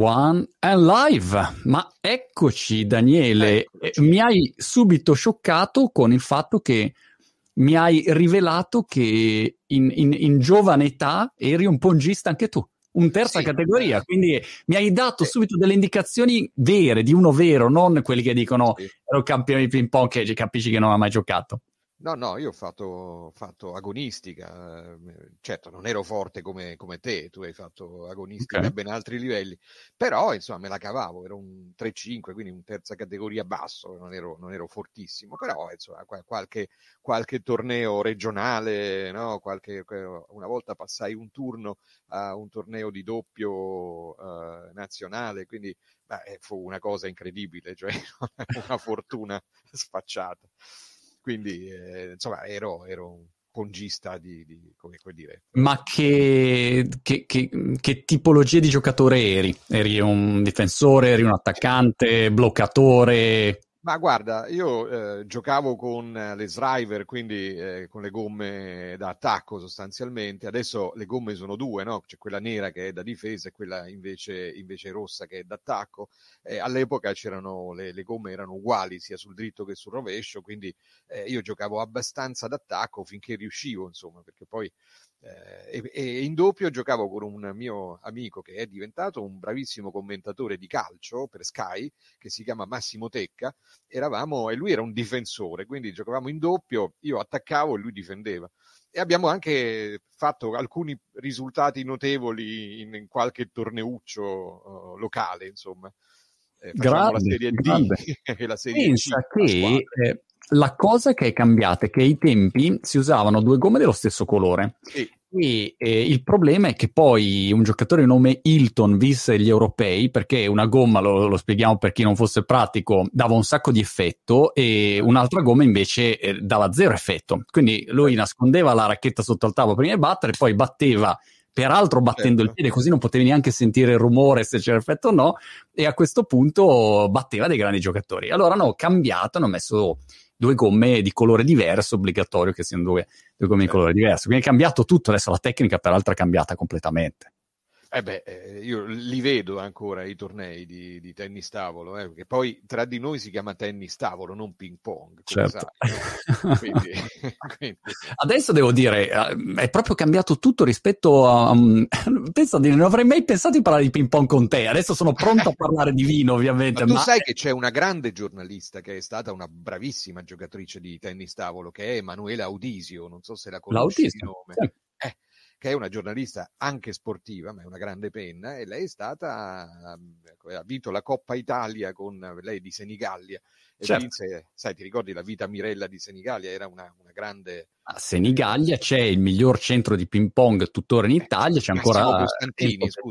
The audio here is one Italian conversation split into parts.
One and Live, ma eccoci Daniele, eccoci. mi hai subito scioccato con il fatto che mi hai rivelato che in, in, in giovane età eri un pongista anche tu, un terza sì, categoria, eh. quindi mi hai dato sì. subito delle indicazioni vere, di uno vero, non quelli che dicono sì. ero campione di ping pong che capisci che non ha mai giocato. No, no, io ho fatto, fatto agonistica, ehm, certo non ero forte come, come te, tu hai fatto agonistica okay. a ben altri livelli, però insomma me la cavavo, ero un 3-5, quindi un terza categoria basso, non ero, non ero fortissimo, però insomma qualche, qualche torneo regionale, no? qualche, una volta passai un turno a un torneo di doppio uh, nazionale, quindi beh, fu una cosa incredibile, cioè una fortuna sfacciata. Quindi, eh, insomma, ero, ero un pongista di, di, come puoi dire. Ma che, che, che, che, tipologia di giocatore eri? Eri un difensore, eri un attaccante, bloccatore? Ma guarda, io eh, giocavo con le Sriver, quindi eh, con le gomme da attacco sostanzialmente. Adesso le gomme sono due, no? C'è quella nera che è da difesa e quella invece, invece rossa che è d'attacco. Eh, all'epoca c'erano le, le, gomme erano uguali sia sul dritto che sul rovescio, quindi eh, io giocavo abbastanza d'attacco finché riuscivo, insomma, perché poi eh, e, e, in doppio giocavo con un mio amico che è diventato un bravissimo commentatore di calcio per Sky, che si chiama Massimo Tecca. Eravamo, e lui era un difensore, quindi giocavamo in doppio, io attaccavo e lui difendeva. E abbiamo anche fatto alcuni risultati notevoli in, in qualche torneuccio uh, locale, insomma. Eh, grande, la Serie grande. D e la Serie Pensa C. che eh, la cosa che è cambiata è che ai tempi si usavano due gomme dello stesso colore. Sì. E eh, il problema è che poi un giocatore di nome Hilton visse gli europei perché una gomma, lo, lo, spieghiamo per chi non fosse pratico, dava un sacco di effetto e un'altra gomma invece eh, dava zero effetto. Quindi lui nascondeva la racchetta sotto al tavolo prima di battere, poi batteva peraltro battendo certo. il piede, così non potevi neanche sentire il rumore se c'era effetto o no, e a questo punto batteva dei grandi giocatori. Allora hanno cambiato, hanno messo due gomme di colore diverso, obbligatorio che siano due, due gomme di colore diverso. Quindi è cambiato tutto, adesso la tecnica peraltro è cambiata completamente. Eh beh, eh, io li vedo ancora i tornei di, di tennis tavolo, eh, perché poi tra di noi si chiama tennis tavolo, non ping pong. Certo. Quindi, quindi. Adesso devo dire, eh, è proprio cambiato tutto rispetto a... Um, penso di non avrei mai pensato di parlare di ping pong con te, adesso sono pronto a parlare di vino ovviamente. Ma tu ma... sai che c'è una grande giornalista che è stata una bravissima giocatrice di tennis tavolo, che è Emanuela Audisio, non so se la conosci di nome. Sì che è una giornalista anche sportiva, ma è una grande penna, e lei è stata, ecco, ha vinto la Coppa Italia con lei di Senigallia. E certo. vinse, sai, ti ricordi la vita Mirella di Senigallia? Era una, una grande. A Senigallia c'è il miglior centro di ping pong tuttora in eh, Italia, c'è ancora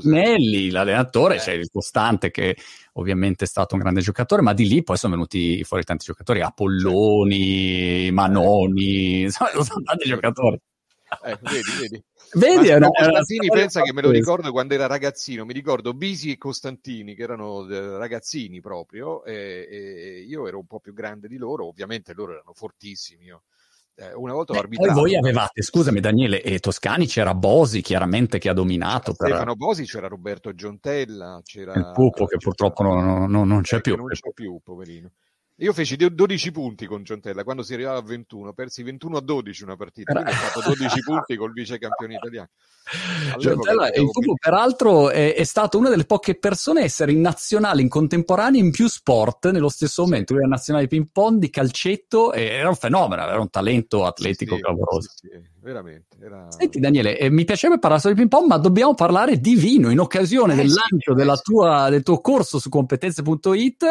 Nelli, l'allenatore, eh. c'è il Costante che ovviamente è stato un grande giocatore, ma di lì poi sono venuti fuori tanti giocatori, Apolloni, certo. Manoni, insomma, sono tanti giocatori. Ecco, vedi, vedi. Vedi, era, Costantini era pensa che me lo ricordo quando era ragazzino, mi ricordo Bisi e Costantini che erano eh, ragazzini proprio e, e, io ero un po' più grande di loro, ovviamente loro erano fortissimi. Io. Eh, una volta Beh, arbitrato. Poi voi avevate, scusami Daniele, e Toscani c'era Bosi chiaramente che ha dominato. Per... Stefano Bosi, c'era Roberto Giontella, c'era... Il Pupo che purtroppo non, non, non c'è eh, più. Non c'è più, poverino. Io feci 12 punti con Giontella quando si arrivava a 21, persi 21 a 12 una partita, quindi ho fatto 12 punti col vice campione italiano. Giontella, il tuo, peraltro, è, è, stato una delle poche persone a essere in nazionale in contemporanea in più sport nello stesso sì. momento. Lui era nazionale di ping pong, di calcetto, era un fenomeno, era un talento atletico sì, clamoroso. Sì, veramente. Era... Senti Daniele, eh, mi piacerebbe parlare solo di ping pong, ma dobbiamo parlare di vino in occasione eh, del lancio eh, tua, del tuo corso su competenze.it,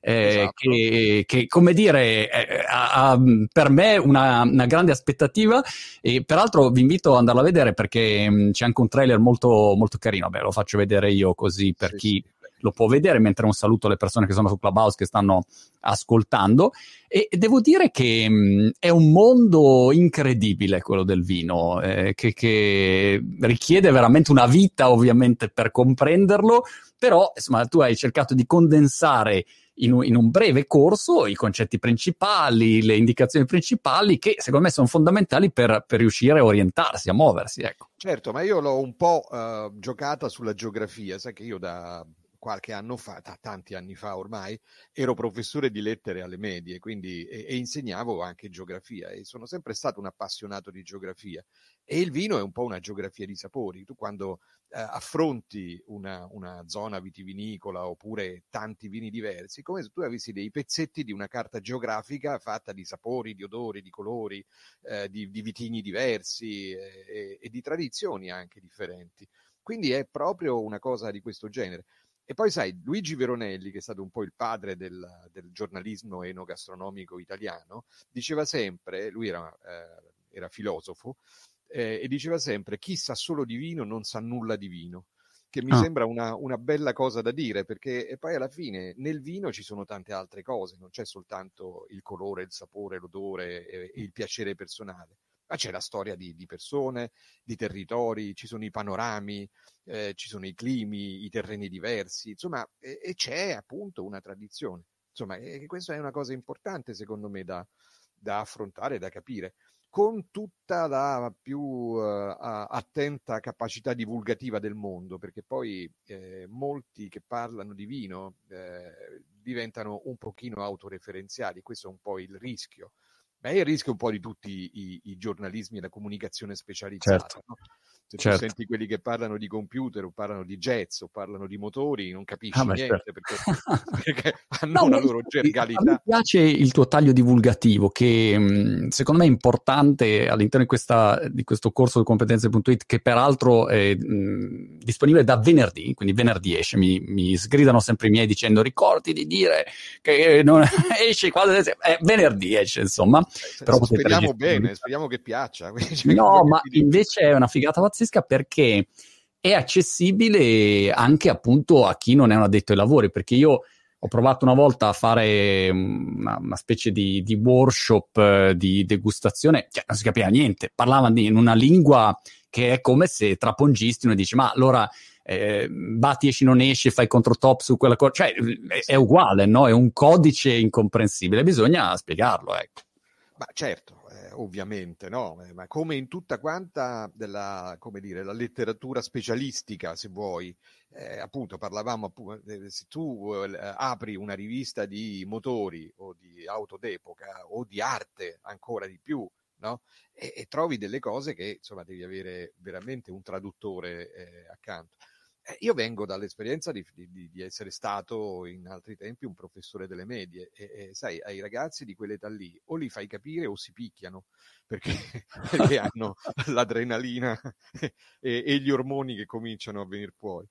eh, esatto. che, che, come dire, eh, ha, ha, per me una, una grande aspettativa e peraltro vi invito ad andarla a vedere perché mh, c'è anche un trailer molto, molto carino. Beh, lo faccio vedere io così per sì, chi sì. lo può vedere, mentre un saluto alle persone che sono su Clubhouse che stanno ascoltando. E devo dire che mh, è un mondo incredibile quello del vino, eh, che, che richiede veramente una vita ovviamente per comprenderlo, però insomma tu hai cercato di condensare in un, in un, breve corso i concetti principali, le indicazioni principali che secondo me sono fondamentali per, per riuscire a orientarsi, a muoversi. Ecco. Certo, ma io l'ho un po' uh, giocata sulla geografia, sai che io da qualche anno fa, t- tanti anni fa ormai, ero professore di lettere alle medie quindi, e, e, insegnavo anche geografia e sono sempre stato un appassionato di geografia e il vino è un po' una geografia di sapori. Tu quando eh, affronti una, una, zona vitivinicola oppure tanti vini diversi, come se tu avessi dei pezzetti di una carta geografica fatta di sapori, di odori, di colori, eh, di, di, vitigni diversi eh, e, e di tradizioni anche differenti. Quindi è proprio una cosa di questo genere. E poi sai, Luigi Veronelli, che è stato un po' il padre del, del giornalismo enogastronomico italiano, diceva sempre, lui era, eh, era filosofo, eh, e diceva sempre chi sa solo di vino non sa nulla di vino che mi ah. sembra una, una, bella cosa da dire, perché poi alla fine nel vino ci sono tante altre cose, non c'è soltanto il colore, il sapore, l'odore e, e il piacere personale, ma c'è la storia di, di questo, di territori, ci sono i panorami, eh, ci sono i climi, i terreni diversi, insomma, e, e c'è appunto una tradizione. Insomma, e questa è una cosa importante secondo me da, da affrontare, da capire con tutta la più uh, attenta capacità divulgativa del mondo, perché poi eh, molti che parlano di vino eh, diventano un pochino autoreferenziali, questo è un po' il rischio. Ma è il rischio un po' di tutti i, i giornalismi e la comunicazione specializzata. Certo. No? Se certo. tu senti quelli che parlano di computer o parlano di jazz o parlano di motori, non capisci ah, niente certo. perché, perché, hanno no, una loro gergalità. Me piace il tuo taglio divulgativo che mh, secondo me è importante all'interno di, questa, di questo corso di competenze.it che peraltro è mh, disponibile da venerdì, quindi venerdì esce, mi, mi, sgridano sempre i miei dicendo ricordi di dire che non esce quando è venerdì esce insomma. Eh, Però speriamo bene, speriamo che piaccia. No, ma invece è una figata pazzesca perché è accessibile anche appunto a chi non è un addetto ai lavori, perché io ho provato una volta a fare una, una specie di, di workshop eh, di degustazione, cioè non si capiva niente, parlavano in una lingua che è come se tra pongisti uno dice ma allora eh, batti esci non esci, fai controtop su quella cosa, cioè è, è uguale, no? È un codice incomprensibile, bisogna spiegarlo, ecco. Ma certo, ovviamente, no? Eh, ma come in tutta quanta della, dire, la letteratura specialistica, se vuoi, eh, appunto parlavamo, eh, se tu eh, apri una rivista di motori o di auto d'epoca o di arte ancora di più, no? E, e trovi delle cose che insomma devi avere veramente un traduttore eh, accanto. Eh, io vengo dall'esperienza di, di, di, essere stato in altri tempi un professore delle medie e, e, sai, ai ragazzi di quell'età lì o li fai capire o si picchiano perché, perché hanno l'adrenalina e, e, gli ormoni che cominciano a venire fuori.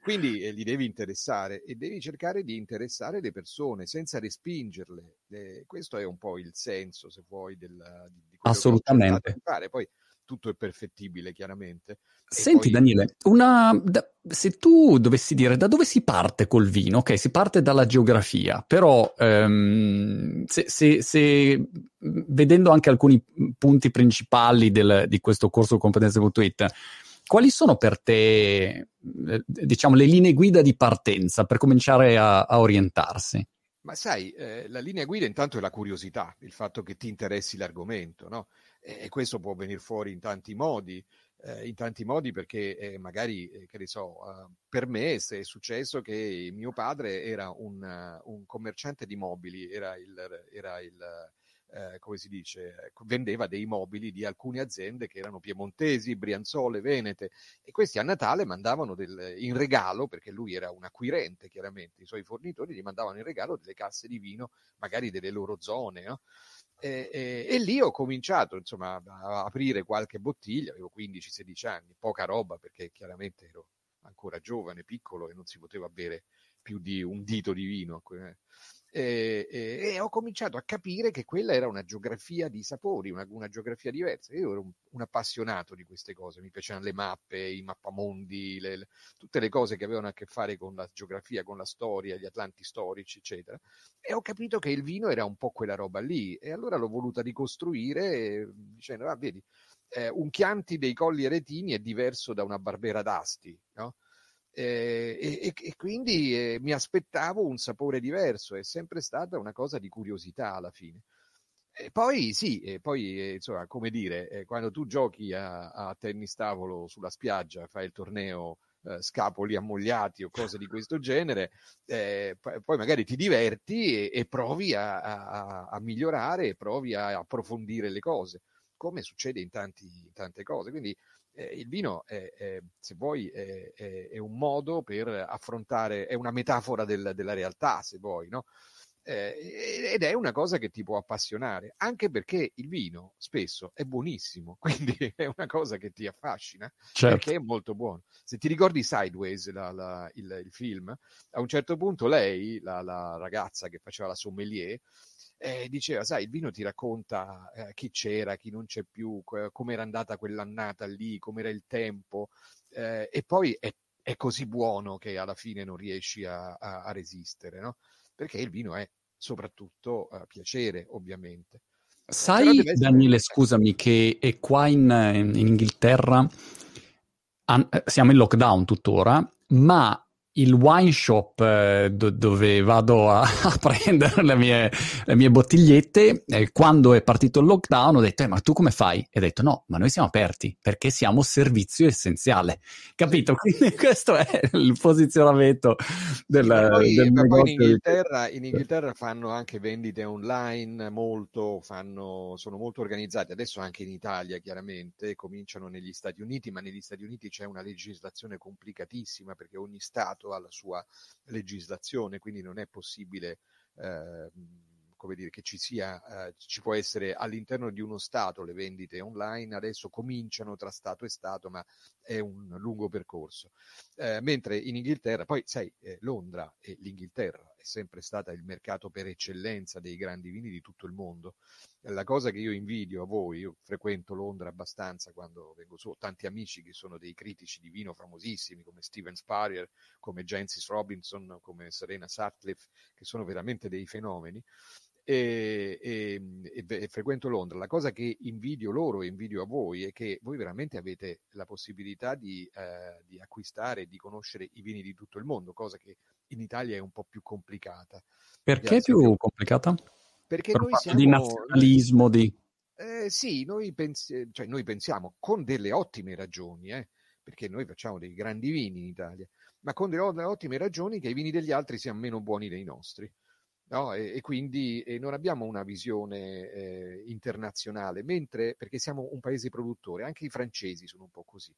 Quindi eh, li devi interessare e devi cercare di interessare le persone senza respingerle. Eh, questo è un po' il senso, se vuoi, del, di, di quello Assolutamente. Poi tutto è perfettibile, chiaramente. Senti, poi... Daniele, una, da, se tu dovessi dire da dove si parte col vino, ok, si parte dalla geografia, però um, se, se, se, vedendo anche alcuni punti principali del, di questo corso competenze.it, quali sono per te, eh, diciamo, le linee guida di partenza per cominciare a, a orientarsi? Ma sai, eh, la linea guida intanto è la curiosità, il fatto che ti interessi l'argomento, no? E questo può venire fuori in tanti modi, eh, in tanti modi perché eh, magari, eh, che ne so, uh, per me è successo che mio padre era un, uh, un commerciante di mobili, era il, era il eh, come si dice, vendeva dei mobili di alcune aziende che erano piemontesi, brianzole, venete e questi a Natale mandavano del, in regalo, perché lui era un acquirente chiaramente, i suoi fornitori gli mandavano in regalo delle casse di vino, magari delle loro zone, no? E, e, e, lì ho cominciato insomma a aprire qualche bottiglia, avevo 15-16 anni, poca roba perché chiaramente ero ancora giovane, piccolo e non si poteva bere più di un dito di vino. Eh. E, e, ho cominciato a capire che quella era una geografia di sapori, una, una geografia diversa. Io ero un, un, appassionato di queste cose, mi piacevano le mappe, i mappamondi, le, le, tutte le cose che avevano a che fare con la geografia, con la storia, gli atlanti storici, eccetera. E ho capito che il vino era un po' quella roba lì. E allora l'ho voluta ricostruire dicendo, ah, vedi, eh, un Chianti dei Colli Aretini è diverso da una Barbera d'Asti, no? Eh, e, e, quindi eh, mi aspettavo un sapore diverso, è sempre stata una cosa di curiosità alla fine. E poi sì, e poi eh, insomma, come dire, eh, quando tu giochi a, a, tennis tavolo sulla spiaggia, fai il torneo eh, scapoli ammogliati o cose di questo genere, eh, poi magari ti diverti e, e provi a, a, a, migliorare provi a approfondire le cose, come succede in, tanti, in tante cose. Quindi il vino, è, è, se vuoi, è, è, un modo per affrontare, è una metafora del, della realtà, se vuoi, no? Eh, ed è una cosa che ti può appassionare, anche perché il vino spesso è buonissimo, quindi è una cosa che ti affascina, certo. perché è molto buono. Se ti ricordi Sideways, la, la, il, il, film, a un certo punto lei, la, la ragazza che faceva la sommelier, eh, diceva, sai, il vino ti racconta eh, chi c'era, chi non c'è più, come era andata quell'annata lì, com'era il tempo, eh, e poi è, è, così buono che alla fine non riesci a, a, a resistere, no? Perché il vino è soprattutto uh, piacere, ovviamente. Sai, Daniele, scusami, che è qua in, in Inghilterra an- eh, siamo in lockdown tuttora, ma il wine shop eh, do- dove vado a, a prendere le mie, le mie bottigliette, eh, quando è partito il lockdown ho detto, eh, ma tu come fai? E ho detto, no, ma noi siamo aperti perché siamo servizio essenziale. Capito? Quindi questo è il posizionamento del, poi, del poi in, Inghilterra, in Inghilterra, fanno anche vendite online molto, fanno, sono molto organizzati. Adesso anche in Italia, chiaramente, cominciano negli Stati Uniti, ma negli Stati Uniti c'è una legislazione complicatissima perché ogni Stato Stato ha la sua legislazione, quindi non è possibile eh, come dire, che ci sia, eh, ci può essere all'interno di uno Stato le vendite online, adesso cominciano tra Stato e Stato, ma è un lungo percorso. Eh, mentre in Inghilterra, poi sai, eh, Londra e l'Inghilterra sempre stata il mercato per eccellenza dei grandi vini di tutto il mondo. La cosa che io invidio a voi, io frequento Londra abbastanza quando vengo su, ho tanti amici che sono dei critici di vino famosissimi come Steven Spurrier, come Jancis Robinson, come Serena Sutcliffe, che sono veramente dei fenomeni e, e, e, frequento Londra, la cosa che invidio loro e invidio a voi è che voi veramente avete la possibilità di, eh, di acquistare e di conoscere i vini di tutto il mondo, cosa che in Italia è un po' più complicata. Perché è più complicata? Perché per noi siamo... Di nazionalismo, di... Eh, sì, noi, pensi... cioè, noi, pensiamo con delle ottime ragioni, eh, perché noi facciamo dei grandi vini in Italia, ma con delle ottime ragioni che i vini degli altri siano meno buoni dei nostri. No? E, e, quindi e non abbiamo una visione eh, internazionale, mentre, perché siamo un paese produttore, anche i francesi sono un po' così,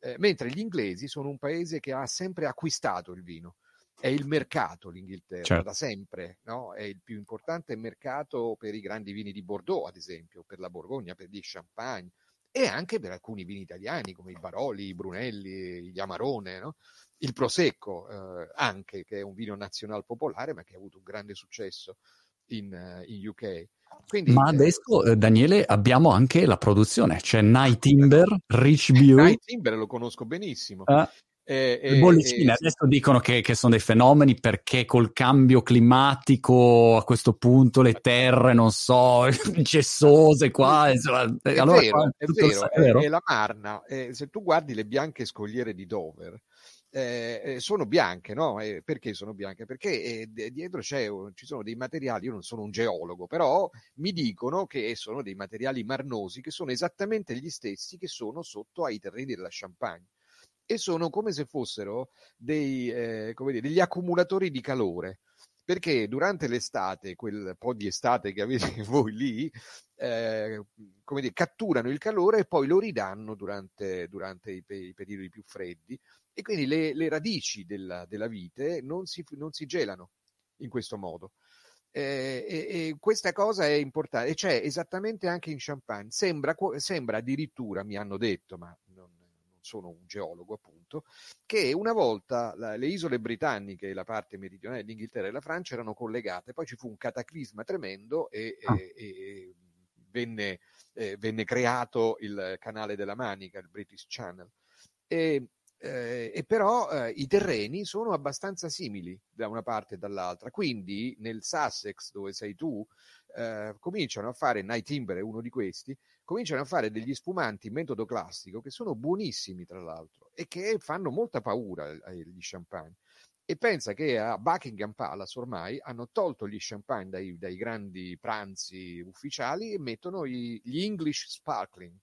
eh, mentre gli inglesi sono un paese che ha sempre acquistato il vino. È il mercato l'Inghilterra, certo. da sempre, no? è il più importante mercato per i grandi vini di Bordeaux, ad esempio, per la Borgogna, per gli Champagne e anche per alcuni vini italiani come i Baroli, i Brunelli, gli Amarone. No? il Prosecco eh, anche, che è un vino nazionale popolare, ma che ha avuto un grande successo in, uh, in UK. Quindi, ma eh, adesso, eh, Daniele, abbiamo anche la produzione, c'è Night Timber, Rich View. Night Timber lo conosco benissimo. Ah. Eh, le bollicine eh, adesso dicono che, che, sono dei fenomeni perché col cambio climatico a questo punto le terre, non so, gessose qua. Insomma, è allora, vero, qua, è, vero, è, vero, è, la Marna. Eh, se tu guardi le bianche scogliere di Dover, eh, eh, sono bianche, no? Eh, perché sono bianche? Perché eh, dietro ci sono dei materiali, io non sono un geologo, però mi dicono che sono dei materiali marnosi che sono esattamente gli stessi che sono sotto ai terreni della Champagne e sono come se fossero dei, eh, dire, degli accumulatori di calore perché durante l'estate, quel po' di estate che avete voi lì, eh, come dire, catturano il calore e poi lo ridanno durante, durante i, i, periodi più freddi e quindi le, le radici della, della vite non si, non si, gelano in questo modo. Eh, e, e, questa cosa è importante, e c'è esattamente anche in Champagne. Sembra, sembra addirittura, mi hanno detto, ma non, sono un geologo appunto, che una volta la, le isole britanniche, la parte meridionale dell'Inghilterra e la Francia erano collegate, poi ci fu un cataclisma tremendo e, ah. e, e venne, eh, venne, creato il canale della Manica, il British Channel. E, eh, e però eh, i terreni sono abbastanza simili da una parte e dall'altra. Quindi nel Sussex, dove sei tu, eh, cominciano a fare, Night Timber è uno di questi, cominciano a fare degli spumanti in metodo classico che sono buonissimi tra l'altro e che fanno molta paura agli champagne. E pensa che a Buckingham Palace ormai hanno tolto gli champagne dai, dai grandi pranzi ufficiali e mettono gli English Sparkling,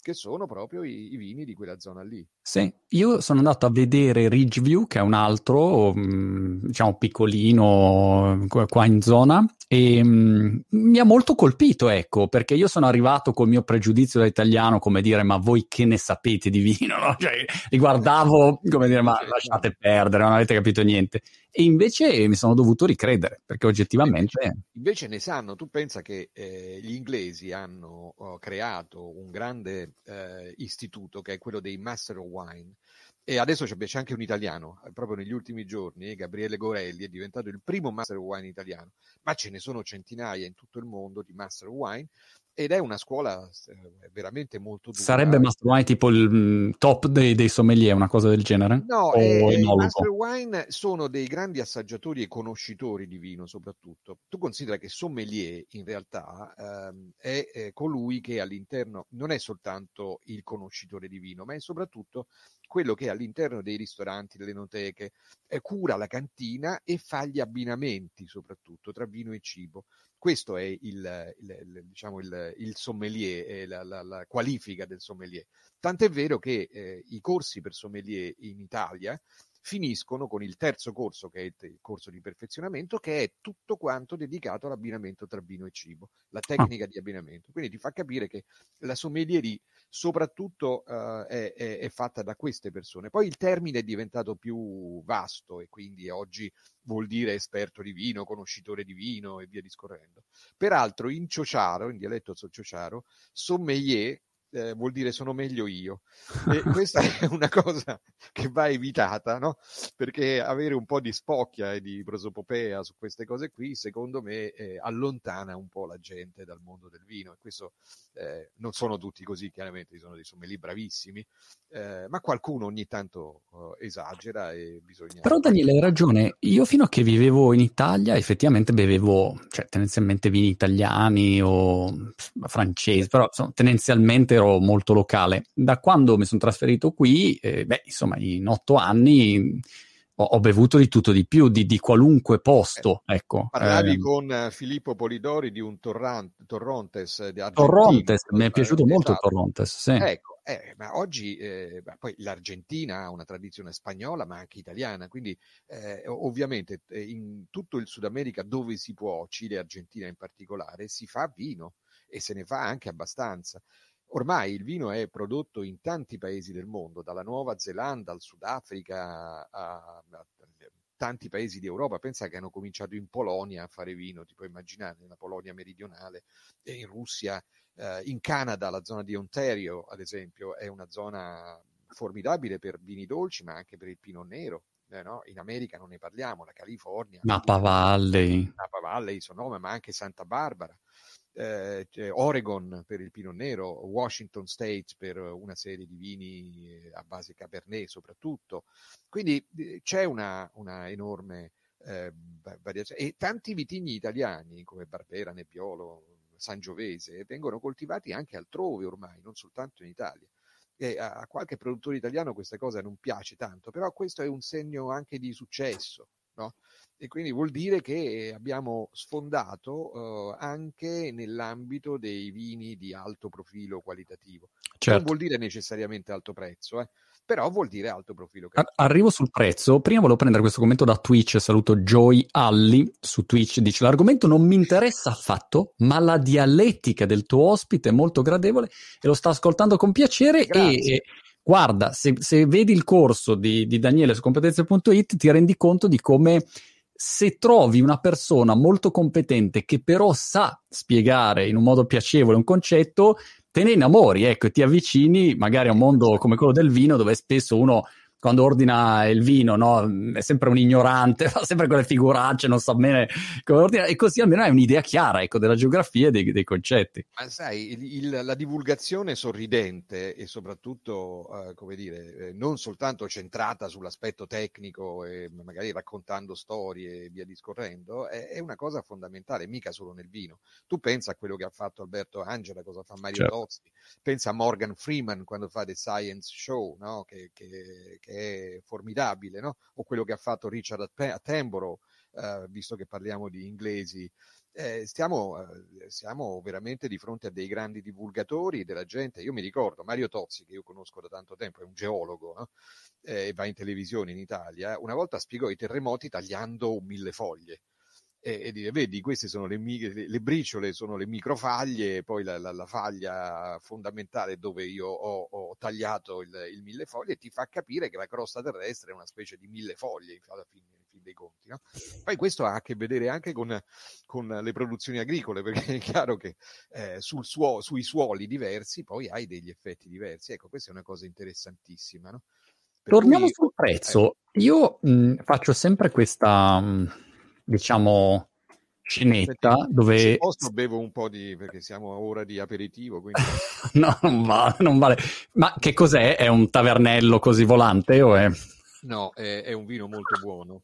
che sono proprio i, i vini di quella zona lì. Sì, io sono andato a vedere Ridgeview, che è un altro, mm, diciamo, piccolino qua in zona, e um, mi ha molto colpito, ecco, perché io sono arrivato col mio pregiudizio da italiano, come dire, ma voi che ne sapete di vino, no? Cioè, li guardavo, come dire, ma lasciate perdere, non avete capito niente. E invece mi sono dovuto ricredere, perché oggettivamente... Invece, invece ne sanno, tu pensa che eh, gli inglesi hanno oh, creato un grande eh, istituto, che è quello dei Master of Wine, e adesso c'è anche un italiano, eh, proprio negli ultimi giorni, Gabriele Gorelli è diventato il primo Master Wine italiano, ma ce ne sono centinaia in tutto il mondo di Master Wine ed è una scuola eh, veramente molto dura. Sarebbe Master Wine tipo il mm, top dei, dei sommelier, una cosa del genere? No, eh, Master Wine sono dei grandi assaggiatori e conoscitori di vino soprattutto. Tu considera che sommelier in realtà ehm, è, è colui che all'interno non è soltanto il conoscitore di vino, ma è soprattutto quello che all'interno dei ristoranti, delle noteche, eh, cura la cantina e fa gli abbinamenti soprattutto tra vino e cibo. Questo è il, il, il, diciamo il sommelier, la, la, la, qualifica del sommelier. Tant'è vero che eh, i corsi per sommelier in Italia finiscono con il terzo corso, che è il corso di perfezionamento, che è tutto quanto dedicato all'abbinamento tra vino e cibo, la ah. tecnica ah. di abbinamento. Quindi ti fa capire che la sommelierie soprattutto uh, è, è, è, fatta da queste persone. Poi il termine è diventato più vasto e quindi oggi vuol dire esperto di vino, conoscitore di vino e via discorrendo. Peraltro in ciociaro, in dialetto ciociaro, sommelier eh, vuol dire sono meglio io. E questa è una cosa che va evitata, no? Perché avere un po' di spocchia e di prosopopea su queste cose qui, secondo me, eh, allontana un po' la gente dal mondo del vino. E questo eh, non sono tutti così, chiaramente, ci sono dei sommelier bravissimi, eh, ma qualcuno ogni tanto uh, esagera e bisogna... Però Daniele hai ragione, io fino a che vivevo in Italia effettivamente bevevo, cioè tendenzialmente vini italiani o francesi, però insomma, tendenzialmente ero molto locale. Da quando mi sono trasferito qui, eh, beh, insomma, in otto anni ho, ho, bevuto di tutto di più, di, di qualunque posto. Eh, ecco. Parlavi eh, con Filippo Polidori di un torrant, Torrontes di Argentina. Torrontes, mi è piaciuto esatto. molto Torrontes, sì. Ecco, eh, ma oggi eh, poi l'Argentina ha una tradizione spagnola ma anche italiana, quindi eh, ovviamente eh, in tutto il Sud America dove si può, Cile e Argentina in particolare, si fa vino e se ne fa anche abbastanza. Ormai il vino è prodotto in tanti paesi del mondo, dalla Nuova Zelanda al Sudafrica a, a tanti paesi di Europa. Pensa che hanno cominciato in Polonia a fare vino, ti puoi immaginare, nella Polonia meridionale, e in Russia, eh, in Canada, la zona di Ontario, ad esempio, è una zona formidabile per vini dolci, ma anche per il Pinot Nero. Eh, no? In America non ne parliamo, la California, Napa Valley, Napa Valley, Sonoma, ma anche Santa Barbara eh, Oregon per il Pinot Nero, Washington State per una serie di vini eh, a base Cabernet soprattutto. Quindi eh, c'è una, una enorme eh, variazione e tanti vitigni italiani come Barbera, Nebbiolo, Sangiovese vengono coltivati anche altrove ormai, non soltanto in Italia. E a qualche produttore italiano questa cosa non piace tanto, però questo è un segno anche di successo. No? E quindi vuol dire che abbiamo sfondato eh, anche nell'ambito dei vini di alto profilo qualitativo. Certo. Non vuol dire necessariamente alto prezzo, eh, però vuol dire alto profilo. Arrivo sul prezzo. Prima volevo prendere questo commento da Twitch. Saluto Joy Alli su Twitch. Dice: L'argomento non mi interessa affatto, ma la dialettica del tuo ospite è molto gradevole e lo sta ascoltando con piacere. Grazie. E, guarda, se, se, vedi il corso di, di Daniele su competenze.it, ti rendi conto di come se trovi una persona molto competente che però sa spiegare in un modo piacevole un concetto, te ne innamori, ecco, ti avvicini magari a un mondo come quello del vino dove spesso uno quando ordina il vino, no? È sempre un ignorante, fa sempre quelle figuracce, non sa bene come ordina, e così almeno hai un'idea chiara, ecco, della geografia e dei, dei concetti. Ma sai, il, il, la divulgazione sorridente e soprattutto, eh, come dire, eh, non soltanto centrata sull'aspetto tecnico e magari raccontando storie e via discorrendo, è, è, una cosa fondamentale, mica solo nel vino. Tu pensa a quello che ha fatto Alberto Angela, cosa fa Mario certo. Tozzi, pensa a Morgan Freeman quando fa The Science Show, no? che, che che è formidabile, no? o quello che ha fatto Richard Attenborough, eh, visto che parliamo di inglesi. eh, stiamo, eh, siamo veramente di fronte a dei grandi divulgatori della gente. Io mi ricordo Mario Tozzi, che io conosco da tanto tempo, è un geologo, no? eh, va in televisione in Italia, una volta spiegò i terremoti tagliando mille foglie e, e dire, vedi, queste sono le, le, le, briciole, sono le microfaglie, poi la, la, la faglia fondamentale dove io ho, ho tagliato il, il millefoglie e ti fa capire che la crosta terrestre è una specie di mille foglie alla fine, fin dei conti. No? Poi questo ha a che vedere anche con, con le produzioni agricole, perché è chiaro che eh, sul suo, sui suoli diversi poi hai degli effetti diversi. Ecco, questa è una cosa interessantissima. No? Torniamo cui, sul prezzo. Eh, Io mh, faccio sempre questa... Mh diciamo, scenetta dove... Posso bevo un po' di... perché siamo a ora di aperitivo, quindi... no, non vale, non vale. Ma che cos'è? È un tavernello così volante o è... No, è, è un vino molto buono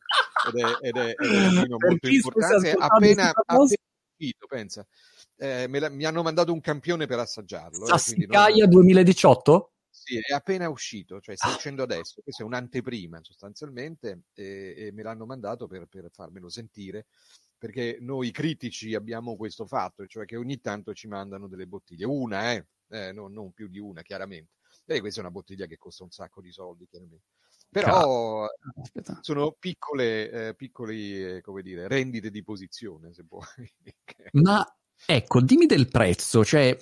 ed è, ed è, ed è un vino molto importante. Appena, appena uscito, pensa. Eh, la, mi hanno mandato un campione per assaggiarlo. Sassicaia eh, non... 2018? Sì, è appena uscito, cioè sta uscendo adesso. Questa è un'anteprima sostanzialmente e, e me l'hanno mandato per, per, farmelo sentire perché noi critici abbiamo questo fatto, cioè che ogni tanto ci mandano delle bottiglie, una, eh, eh no, non più di una, chiaramente. E questa è una bottiglia che costa un sacco di soldi, chiaramente. Però Aspetta. sono piccole, eh, piccoli, eh, come dire, rendite di posizione, se vuoi. Ma ecco, dimmi del prezzo, cioè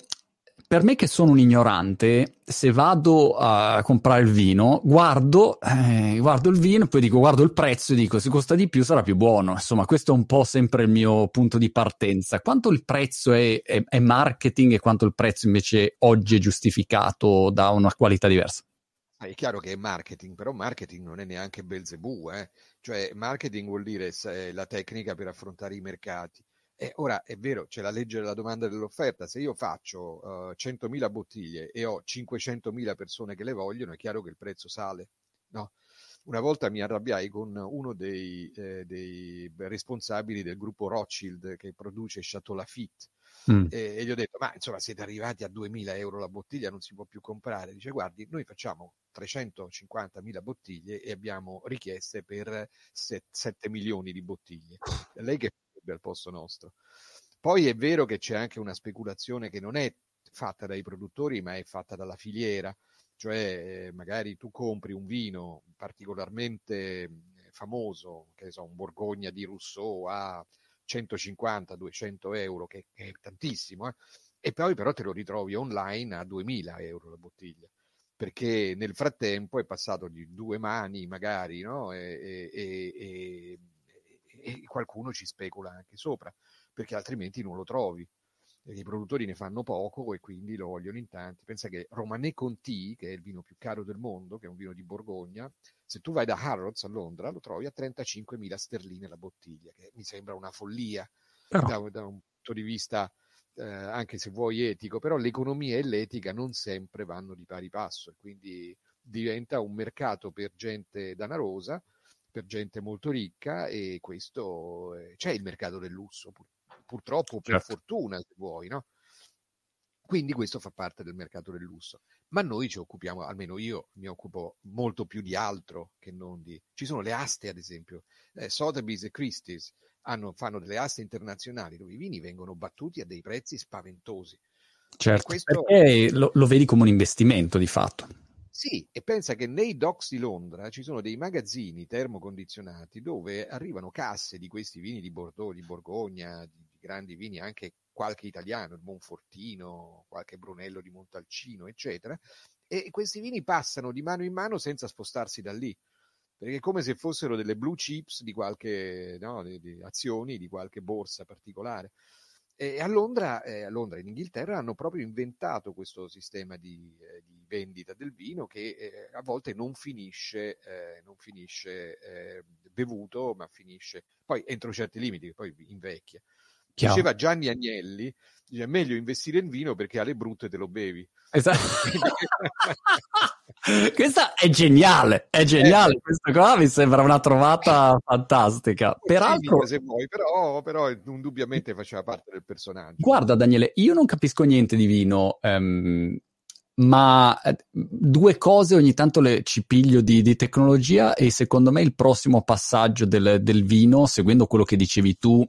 per me che sono un ignorante, se vado a comprare il vino, guardo, eh, guardo il vino, poi dico, guardo il prezzo e dico, se costa di più sarà più buono. Insomma, questo è un po' sempre il mio punto di partenza. Quanto il prezzo è, è, è marketing e quanto il prezzo invece oggi è giustificato da una qualità diversa? È chiaro che è marketing, però marketing non è neanche Belzebù, eh? cioè marketing vuol dire la tecnica per affrontare i mercati. E ora è vero, c'è la legge della domanda e dell'offerta. Se io faccio uh, 100.000 bottiglie e ho 500.000 persone che le vogliono, è chiaro che il prezzo sale. No? Una volta mi arrabbiai con uno dei, eh, dei responsabili del gruppo Rothschild che produce Chateau Lafitte. Mm. E, e, gli ho detto: Ma insomma, siete arrivati a 2.000 euro la bottiglia, non si può più comprare. Dice: Guardi, noi facciamo 350.000 bottiglie e abbiamo richieste per 7, 7 milioni di bottiglie. Lei che al posto nostro. Poi è vero che c'è anche una speculazione che non è fatta dai produttori, ma è fatta dalla filiera, cioè eh, magari tu compri un vino particolarmente famoso, che so, un Borgogna di Rousseau a 150-200 euro, che, che, è tantissimo, eh? e poi però te lo ritrovi online a 2000 euro la bottiglia perché nel frattempo è passato di due mani magari no? e, e, e qualcuno ci specula anche sopra, perché altrimenti non lo trovi. I produttori ne fanno poco e quindi lo vogliono in tanti. Pensa che Romanée Conti, che è il vino più caro del mondo, che è un vino di Borgogna, se tu vai da Harrods a Londra lo trovi a 35.000 sterline la bottiglia, che mi sembra una follia da, da, un punto di vista eh, anche se vuoi etico, però l'economia e l'etica non sempre vanno di pari passo e quindi diventa un mercato per gente danarosa per gente molto ricca e questo eh, c'è il mercato del lusso, pur, purtroppo per certo. fortuna se vuoi, no? Quindi questo fa parte del mercato del lusso. Ma noi ci occupiamo, almeno io mi occupo molto più di altro che non di... Ci sono le aste, ad esempio. Eh, Sotheby's e Christie's hanno, fanno delle aste internazionali dove i vini vengono battuti a dei prezzi spaventosi. Certo, questo... perché lo, lo vedi come un investimento di fatto. Sì, e pensa che nei docks di Londra ci sono dei magazzini termocondizionati dove arrivano casse di questi vini di Bordeaux, di Borgogna, di, di grandi vini, anche qualche italiano, il Monfortino, qualche Brunello di Montalcino, eccetera, e questi vini passano di mano in mano senza spostarsi da lì perché è come se fossero delle blue chips di qualche no, di, di azioni di qualche borsa particolare. E a Londra, eh, a Londra, in Inghilterra, hanno proprio inventato questo sistema di, eh, di vendita del vino che eh, a volte non finisce, eh, non finisce eh, bevuto, ma finisce poi entro certi limiti, che poi invecchia. Chiaro. Diceva Gianni Agnelli, dice, è meglio investire in vino perché alle brutte te lo bevi. Esatto. Questa è geniale, è geniale. Eh, Questa qua mi sembra una trovata fantastica. Peraltro, se vuoi, però, però indubbiamente faceva parte del personaggio. Guarda, Daniele, io non capisco niente di vino. Um, ma eh, due cose ogni tanto le, ci piglio di, di, tecnologia e secondo me il prossimo passaggio del, del, vino, seguendo quello che dicevi tu,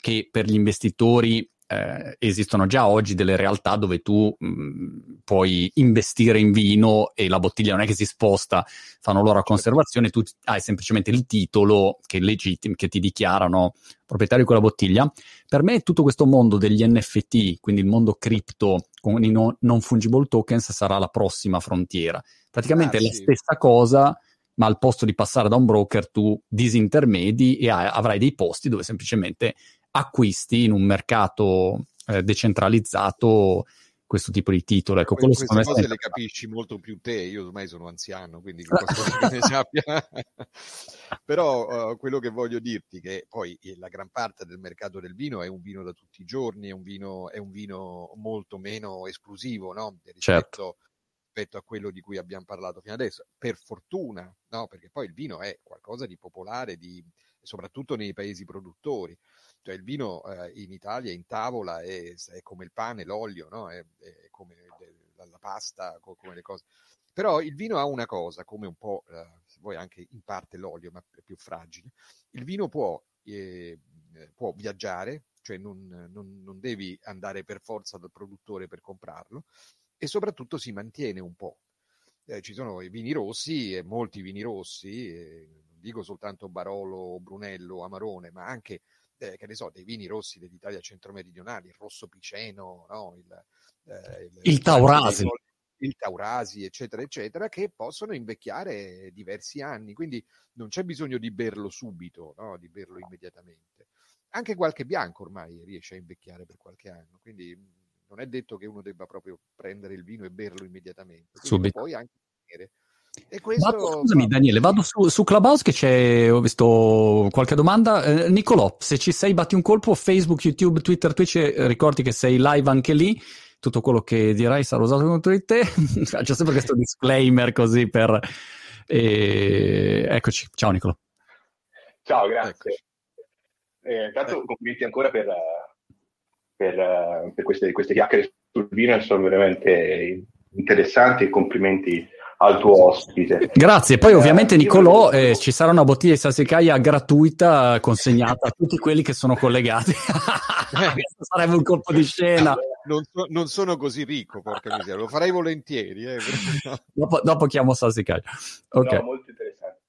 che per gli investitori eh, esistono già oggi delle realtà dove tu mh, mm, puoi investire in vino e la bottiglia non è che si sposta, fanno loro a conservazione, tu hai semplicemente il titolo che, legitim- che ti dichiarano proprietario di quella bottiglia. Per me tutto questo mondo degli NFT, quindi il mondo cripto con i non, non fungible tokens, sarà la prossima frontiera. Praticamente ah, è la stessa cosa ma al posto di passare da un broker tu disintermedi e avrai dei posti dove semplicemente acquisti in un mercato eh, decentralizzato questo tipo di titolo. Ecco, que- queste cose le capisci molto più te, io ormai sono anziano, quindi che ne sappia. Però uh, quello che voglio dirti è che poi la gran parte del mercato del vino è un vino da tutti i giorni, è un vino, è un vino molto meno esclusivo no? rispetto, certo. rispetto, a quello di cui abbiamo parlato fino adesso. Per fortuna, no? perché poi il vino è qualcosa di popolare, di, soprattutto nei paesi produttori. Cioè il vino eh, in Italia in tavola è, è, come il pane, l'olio, no? è, è, come la, la pasta, come le cose. Però il vino ha una cosa, come un po', eh, se vuoi anche in parte l'olio, ma è più fragile. Il vino può, eh, può viaggiare, cioè non, non, non, devi andare per forza dal produttore per comprarlo, e soprattutto si mantiene un po'. Eh, ci sono i vini rossi, e molti vini rossi, non dico soltanto Barolo, Brunello, Amarone, ma anche eh, che ne so, dei vini rossi dell'Italia centro-meridionale, il rosso piceno, no? il, eh, il, il taurasi. Il taurasi, eccetera, eccetera, che possono invecchiare diversi anni, quindi non c'è bisogno di berlo subito, no? di berlo immediatamente. Anche qualche bianco ormai riesce a invecchiare per qualche anno, quindi non è detto che uno debba proprio prendere il vino e berlo immediatamente. Subito. Poi anche questo... Vado, scusami Daniele, vado su, su, Clubhouse che c'è, ho visto qualche domanda. Eh, Nicolò, se ci sei batti un colpo, Facebook, YouTube, Twitter, Twitch, eh, ricordi che sei live anche lì, tutto quello che dirai sarà usato contro di te. Faccio sempre questo disclaimer così per... Eh, eccoci, ciao Nicolò. Ciao, grazie. Eh, tanto eh. complimenti ancora per, per, per queste, queste chiacchiere sul vino, sono veramente interessanti e complimenti al tuo ospite. Grazie, poi ovviamente Nicolò eh, ci sarà una bottiglia di salsicaia gratuita consegnata a tutti quelli che sono collegati. sarebbe un colpo di scena. Non, so, non, sono così ricco, porca miseria, lo farei volentieri. Eh. dopo, dopo, chiamo salsicaia. Okay. No, molto interessante.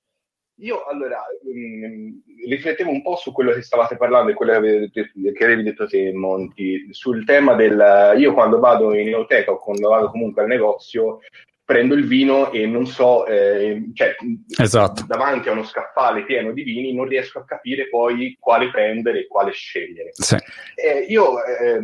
Io allora mh, mm, riflettevo un po' su quello che stavate parlando e quello che avevi detto, che avevi detto te, Monti, sul tema del... Io quando vado in enoteca o quando vado comunque al negozio prendo il vino e non so, eh, cioè esatto. davanti a uno scaffale pieno di vini non riesco a capire poi quale prendere e quale scegliere. Sì. Eh, io eh,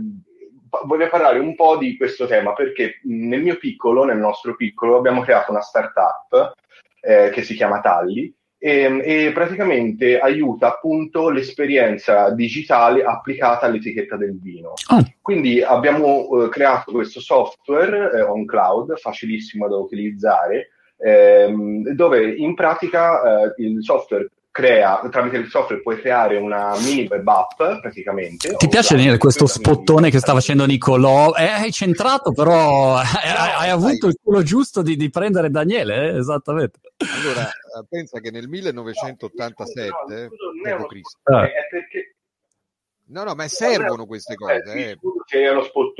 voglio parlare un po' di questo tema perché nel mio piccolo, nel nostro piccolo, abbiamo creato una startup eh, che si chiama Talli e, ehm, e, praticamente aiuta appunto l'esperienza digitale applicata all'etichetta del vino. Oh. Quindi abbiamo eh, creato questo software eh, on cloud, facilissimo da utilizzare, ehm, dove in pratica eh, il software crea, tramite il software puoi creare una mini web app praticamente. Ti piace Daniele questo spottone che sta facendo Nicolò? Eh, hai centrato però, hai, hai avuto il culo giusto di, di prendere Daniele, eh? esattamente. Allora, eh, pensa che nel 1987, no, no, no, dopo Cristo, ah. è perché No, no, ma servono queste cose. Eh.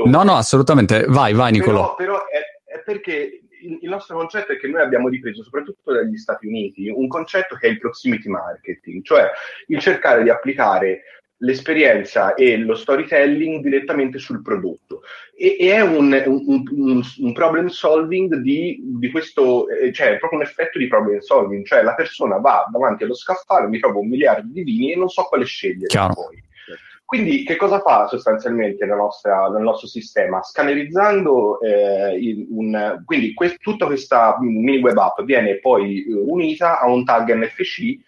No, no, assolutamente. Vai, vai, Nicolò. Però, però è, è, perché il, nostro concetto è che noi abbiamo ripreso, soprattutto dagli Stati Uniti, un concetto che è il proximity marketing, cioè il cercare di applicare l'esperienza e lo storytelling direttamente sul prodotto. E, e è un, un, un, un, problem solving di, di questo, eh, cioè proprio un effetto di problem solving, cioè la persona va davanti allo scaffale, mi trovo un miliardo di vini e non so quale scegliere Chiaro. poi. Quindi che cosa fa sostanzialmente nostra, nel nostro sistema? Scannerizzando eh, un, quindi que- tutta questa mini web app viene poi eh, unita a un tag NFC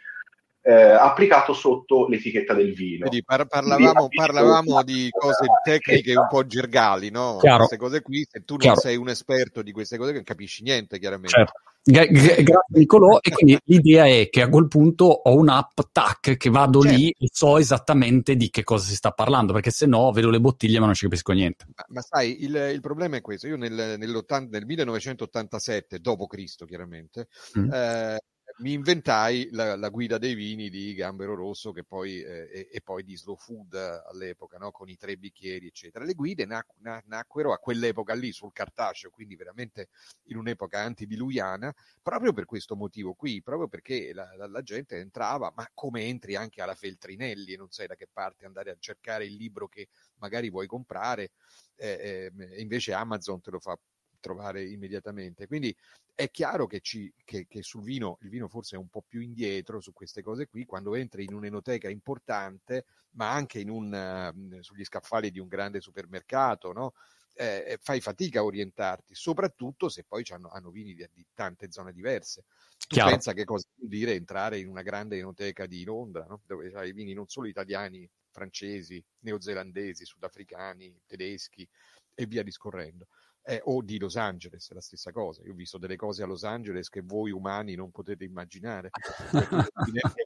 eh, applicato sotto l'etichetta del vino. Quindi par- parlavamo, parlavamo di cose tecniche un po' gergali, no? Chiaro. Queste cose qui, se tu non Chiaro. sei un esperto di queste cose, non capisci niente, chiaramente. Certo. Gra- grazie Nicolò e quindi l'idea è che a quel punto ho un'app tac che vado certo. lì e so esattamente di che cosa si sta parlando perché se no vedo le bottiglie ma non ci capisco niente ma, ma sai il, il, problema è questo io nel, nel 1987 dopo Cristo chiaramente mm. eh, mi inventai la, la, guida dei vini di Gambero Rosso poi, eh, e, e, poi di Slow Food all'epoca, no? con i tre bicchieri, eccetera. Le guide nac- nacquero a quell'epoca lì sul cartaceo, quindi veramente in un'epoca antidiluiana, proprio per questo motivo qui, proprio perché la, la, la gente entrava, ma come entri anche alla Feltrinelli e non sai da che parte andare a cercare il libro che magari vuoi comprare, eh, eh, invece Amazon te lo fa trovare immediatamente. Quindi è chiaro che, ci, che, che, sul vino, il vino forse è un po' più indietro su queste cose qui, quando entri in un'enoteca importante, ma anche un, uh, sugli scaffali di un grande supermercato, no? eh, eh, fai fatica a orientarti, soprattutto se poi hanno, hanno vini di, di, tante zone diverse. Tu Chiaro. pensa che cosa vuol dire entrare in una grande enoteca di Londra, no? dove hai vini non solo italiani, francesi, neozelandesi, sudafricani, tedeschi e via discorrendo eh, o di Los Angeles, è la stessa cosa. Io ho visto delle cose a Los Angeles che voi umani non potete immaginare.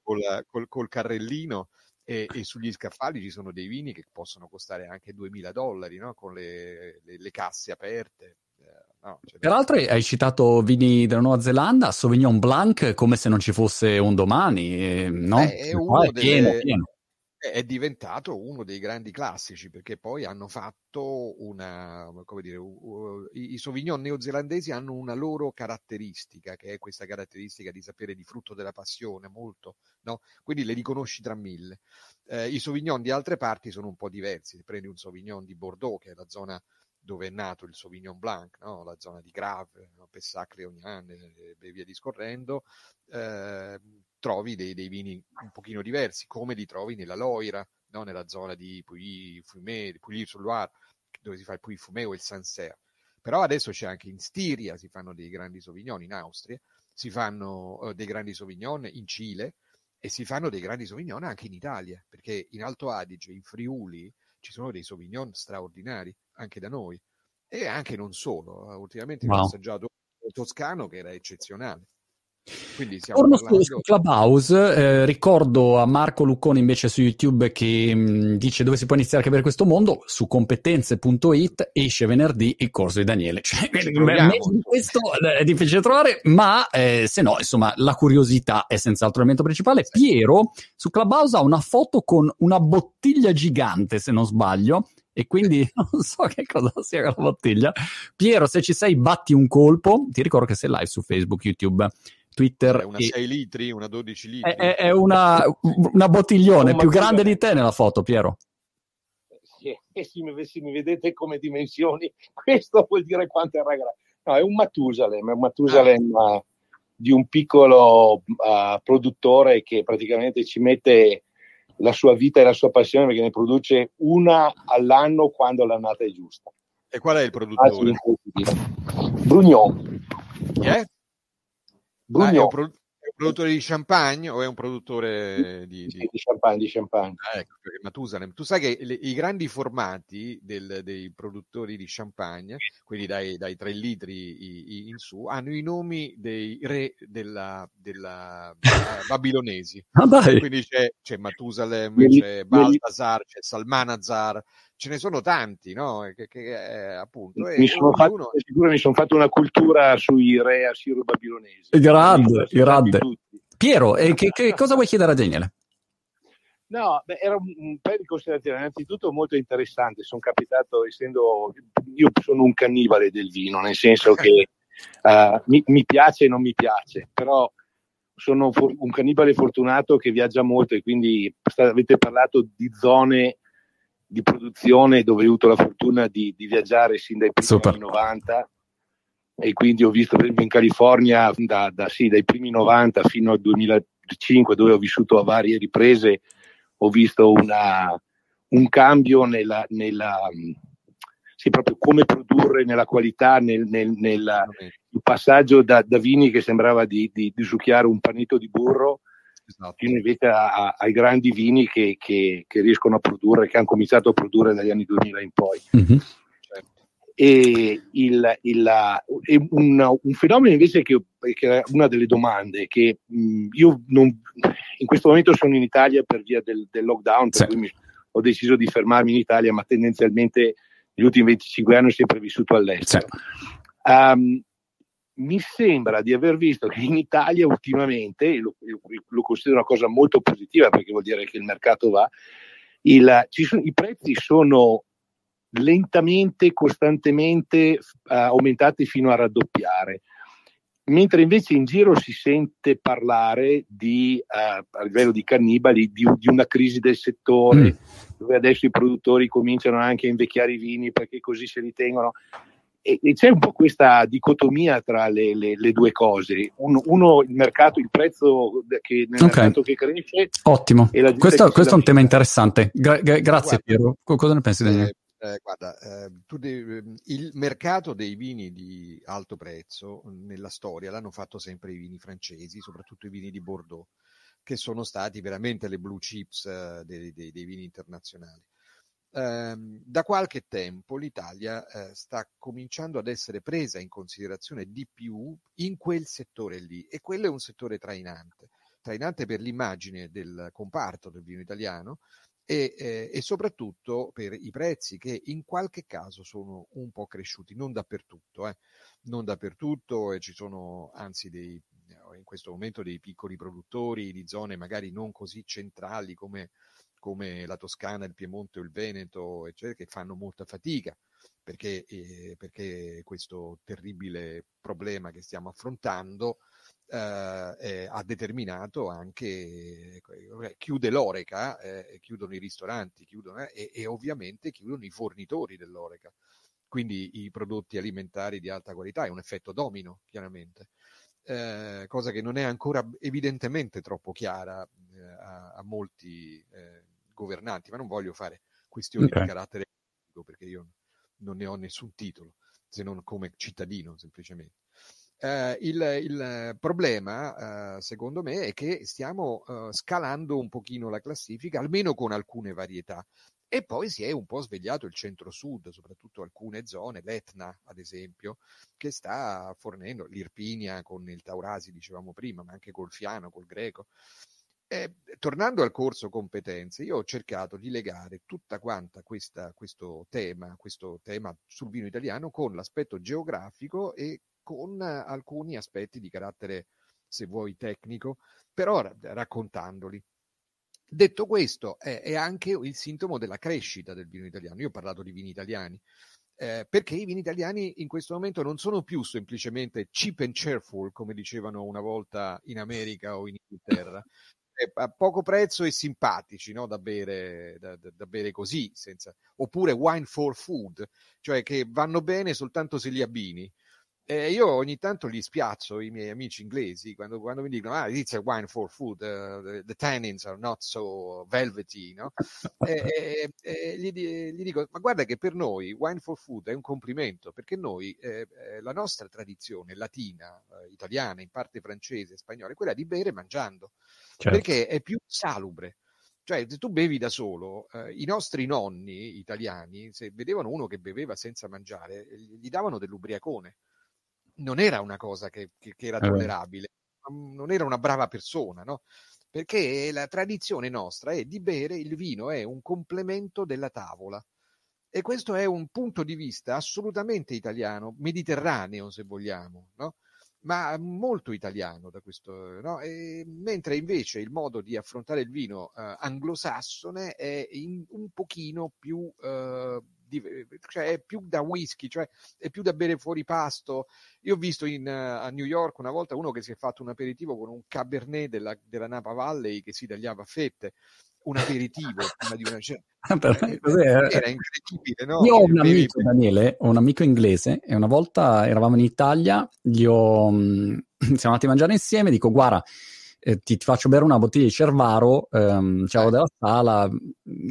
col, col, col, carrellino e, e, sugli scaffali ci sono dei vini che possono costare anche 2000 dollari, no? con le, le, le, casse aperte. Eh, no, cioè... Peraltro hai citato vini della Nuova Zelanda, Sauvignon Blanc come se non ci fosse un domani, eh, no? Eh, è uno delle... pieno, pieno è diventato uno dei grandi classici perché poi hanno fatto una, come dire, uh, i, i Sauvignon neozelandesi hanno una loro caratteristica che è questa caratteristica di sapere di frutto della passione molto, no? Quindi le riconosci tra mille. Eh, I Sauvignon di altre parti sono un po' diversi, prendi un Sauvignon di Bordeaux che è la zona dove è nato il Sauvignon Blanc, no? la zona di Grave, no? Pessac, Leognan e via discorrendo, eh, trovi dei, dei, vini un pochino diversi, come li trovi nella Loira, no? nella zona di Puy-Fumé, di Puy-sur-Loire, dove si fa il Puy-Fumé o il Sancerre. Però adesso c'è anche in Stiria, si fanno dei grandi Sauvignon, in Austria, si fanno uh, dei grandi Sauvignon in Cile e si fanno dei grandi Sauvignon anche in Italia, perché in Alto Adige, in Friuli, ci sono dei Sauvignon straordinari, anche da noi. E anche non solo, ultimamente wow. ho assaggiato il toscano che era eccezionale. Torno su Clubhouse, eh, ricordo a Marco Luccone invece su YouTube che mh, mm, dice dove si può iniziare a capire questo mondo, su competenze.it esce venerdì il corso di Daniele. Cioè, questo è difficile trovare, ma eh, se no, insomma, la curiosità è senz'altro l'elemento principale. Piero su Clubhouse ha una foto con una bottiglia gigante, se non sbaglio, e quindi non so che cosa sia la bottiglia. Piero, se ci sei, batti un colpo. Ti ricordo che sei live su Facebook, YouTube Twitter. È una 6 litri, una 12 litri. È, è una, una, bottiglione più grande di te nella foto, Piero. Sì, e se mi, se mi vedete come dimensioni, questo vuol dire quanto era grande. No, è un Matusalem, è un Matusalem ah. uh, di un piccolo uh, produttore che praticamente ci mette la sua vita e la sua passione perché ne produce una all'anno quando l'annata è giusta. E qual è il produttore? Ah, Brugnon. Chi è? Ah, è, un pro- è, un produttore di champagne o è un produttore di, di... di champagne? Di champagne. Ah, ecco, Matusalem. Tu sai che le, i grandi formati del, dei produttori di champagne, quindi dai, dai 3 litri in su, hanno i nomi dei re della, della, della babilonesi. Ah, quindi c'è, c'è Matusalem, c'è Baltasar, c'è Salmanazar, ce ne sono tanti, no? Che, che eh, appunto. Mi sono, fatto, sicuro, mi sono fatto una cultura sui re assiro-babilonesi. Grande, grande. Piero, e che, che, cosa vuoi chiedere a Daniele? No, beh, era un, un paio di considerazioni. Innanzitutto molto interessante. Sono capitato, essendo io sono un cannibale del vino, nel senso che uh, mi, mi, piace e non mi piace, però sono un cannibale fortunato che viaggia molto e quindi avete parlato di zone di produzione dove ho avuto la fortuna di, di viaggiare sin dai primi Super. anni 90 e quindi ho visto per esempio in California da, da, sì, dai primi 90 fino al 2005 dove ho vissuto a varie riprese ho visto una, un cambio nella, nella sì, proprio come produrre nella qualità nel, nel, nel passaggio da, da, vini che sembrava di, di, di succhiare un panetto di burro esatto. fino invece a, a, ai grandi vini che, che, che, riescono a produrre, che hanno cominciato a produrre dagli anni 2000 in poi. Mm-hmm. E, il, il, un, un, fenomeno invece che, che, è una delle domande che mh, io non, in questo momento sono in Italia per via del, del lockdown, per sì. cui mi, ho deciso di fermarmi in Italia, ma tendenzialmente negli ultimi 25 anni ho sempre vissuto all'estero. Sì. Um, mi sembra di aver visto che in Italia ultimamente, lo, lo considero una cosa molto positiva perché vuol dire che il mercato va, il, sono, i prezzi sono lentamente, costantemente uh, aumentati fino a raddoppiare mentre invece in giro si sente parlare di, uh, a livello di cannibali di, di una crisi del settore, mm. dove adesso i produttori cominciano anche a invecchiare i vini perché così se li tengono. E, e c'è un po' questa dicotomia tra le, le, le due cose. Un, uno, il mercato, il prezzo che, nel okay. mercato che cresce. Ottimo, questo, questo è un tema interessante. Gra- gra- grazie Guarda, Piero. Cosa ne pensi Daniele? Eh, eh, guarda, eh, devi, ehm, il mercato dei vini di alto prezzo nella storia l'hanno fatto sempre i vini francesi, soprattutto i vini di Bordeaux, che sono stati veramente le blue chips eh, dei, dei, dei, vini internazionali. Ehm, da qualche tempo l'Italia eh, sta cominciando ad essere presa in considerazione di più in quel settore lì e quello è un settore trainante, trainante per l'immagine del comparto del vino italiano, e, eh, e, soprattutto per i prezzi che in qualche caso sono un po' cresciuti, non dappertutto, eh. non dappertutto e ci sono anzi dei, in questo momento dei piccoli produttori di zone magari non così centrali come, come la Toscana, il Piemonte o il Veneto, eccetera, che fanno molta fatica perché, eh, perché questo terribile problema che stiamo affrontando eh, ha determinato anche eh, chiude l'Oreca, eh, chiudono i ristoranti, chiudono, eh, e, e, ovviamente chiudono i fornitori dell'Oreca, quindi i prodotti alimentari di alta qualità, è un effetto domino chiaramente. Eh, cosa che non è ancora evidentemente troppo chiara eh, a, a, molti governanti, ma non voglio fare questioni okay. di carattere perché io non ne ho nessun titolo, se non come cittadino semplicemente. Uh, il, il, problema, uh, secondo me, è che stiamo uh, scalando un pochino la classifica, almeno con alcune varietà. E poi si è un po' svegliato il centro-sud, soprattutto alcune zone, l'Etna ad esempio, che sta fornendo l'Irpinia con il Taurasi, dicevamo prima, ma anche col Fiano, col Greco. Eh, tornando al corso competenze, io ho cercato di legare tutta quanta questa, questo tema, questo tema sul vino italiano con l'aspetto geografico e con alcuni aspetti di carattere, se vuoi, tecnico, però raccontandoli. Detto questo, è, è, anche il sintomo della crescita del vino italiano. Io ho parlato di vini italiani, eh, perché i vini italiani in questo momento non sono più semplicemente cheap and cheerful, come dicevano una volta in America o in Inghilterra, a poco prezzo e simpatici no? da, bere, da, da, bere così, senza... oppure wine for food, cioè che vanno bene soltanto se li abbini. Eh, io ogni tanto li spiazzo i miei amici inglesi quando, quando mi dicono ah it's a wine for food uh, the, the, tannins are not so velvety no? e, e, gli, gli, dico ma guarda che per noi wine for food è un complimento perché noi eh, eh la nostra tradizione latina eh, italiana in parte francese spagnola è quella di bere mangiando certo. perché è più salubre cioè, se tu bevi da solo, eh, i nostri nonni italiani, se vedevano uno che beveva senza mangiare, gli davano dell'ubriacone non era una cosa che, che, che era tollerabile, non era una brava persona, no? Perché la tradizione nostra è di bere il vino, è un complemento della tavola. E questo è un punto di vista assolutamente italiano, mediterraneo se vogliamo, no? ma molto italiano da questo, no? e, mentre invece il modo di affrontare il vino eh, anglosassone è in, un pochino più eh, cioè è più da whisky, cioè è più da bere fuori pasto. Io ho visto in, uh, a New York una volta uno che si è fatto un aperitivo con un Cabernet della, della Napa Valley che si tagliava a fette un aperitivo prima di una cena. Ah, eh, era incredibile, no? Io ho un amico, Daniele, ho un amico inglese e una volta eravamo in Italia, gli ho, mm, siamo andati a mangiare insieme, dico guarda, eh, ti, ti, faccio bere una bottiglia di Cervaro, ehm, c'avevo eh. della sala, mm,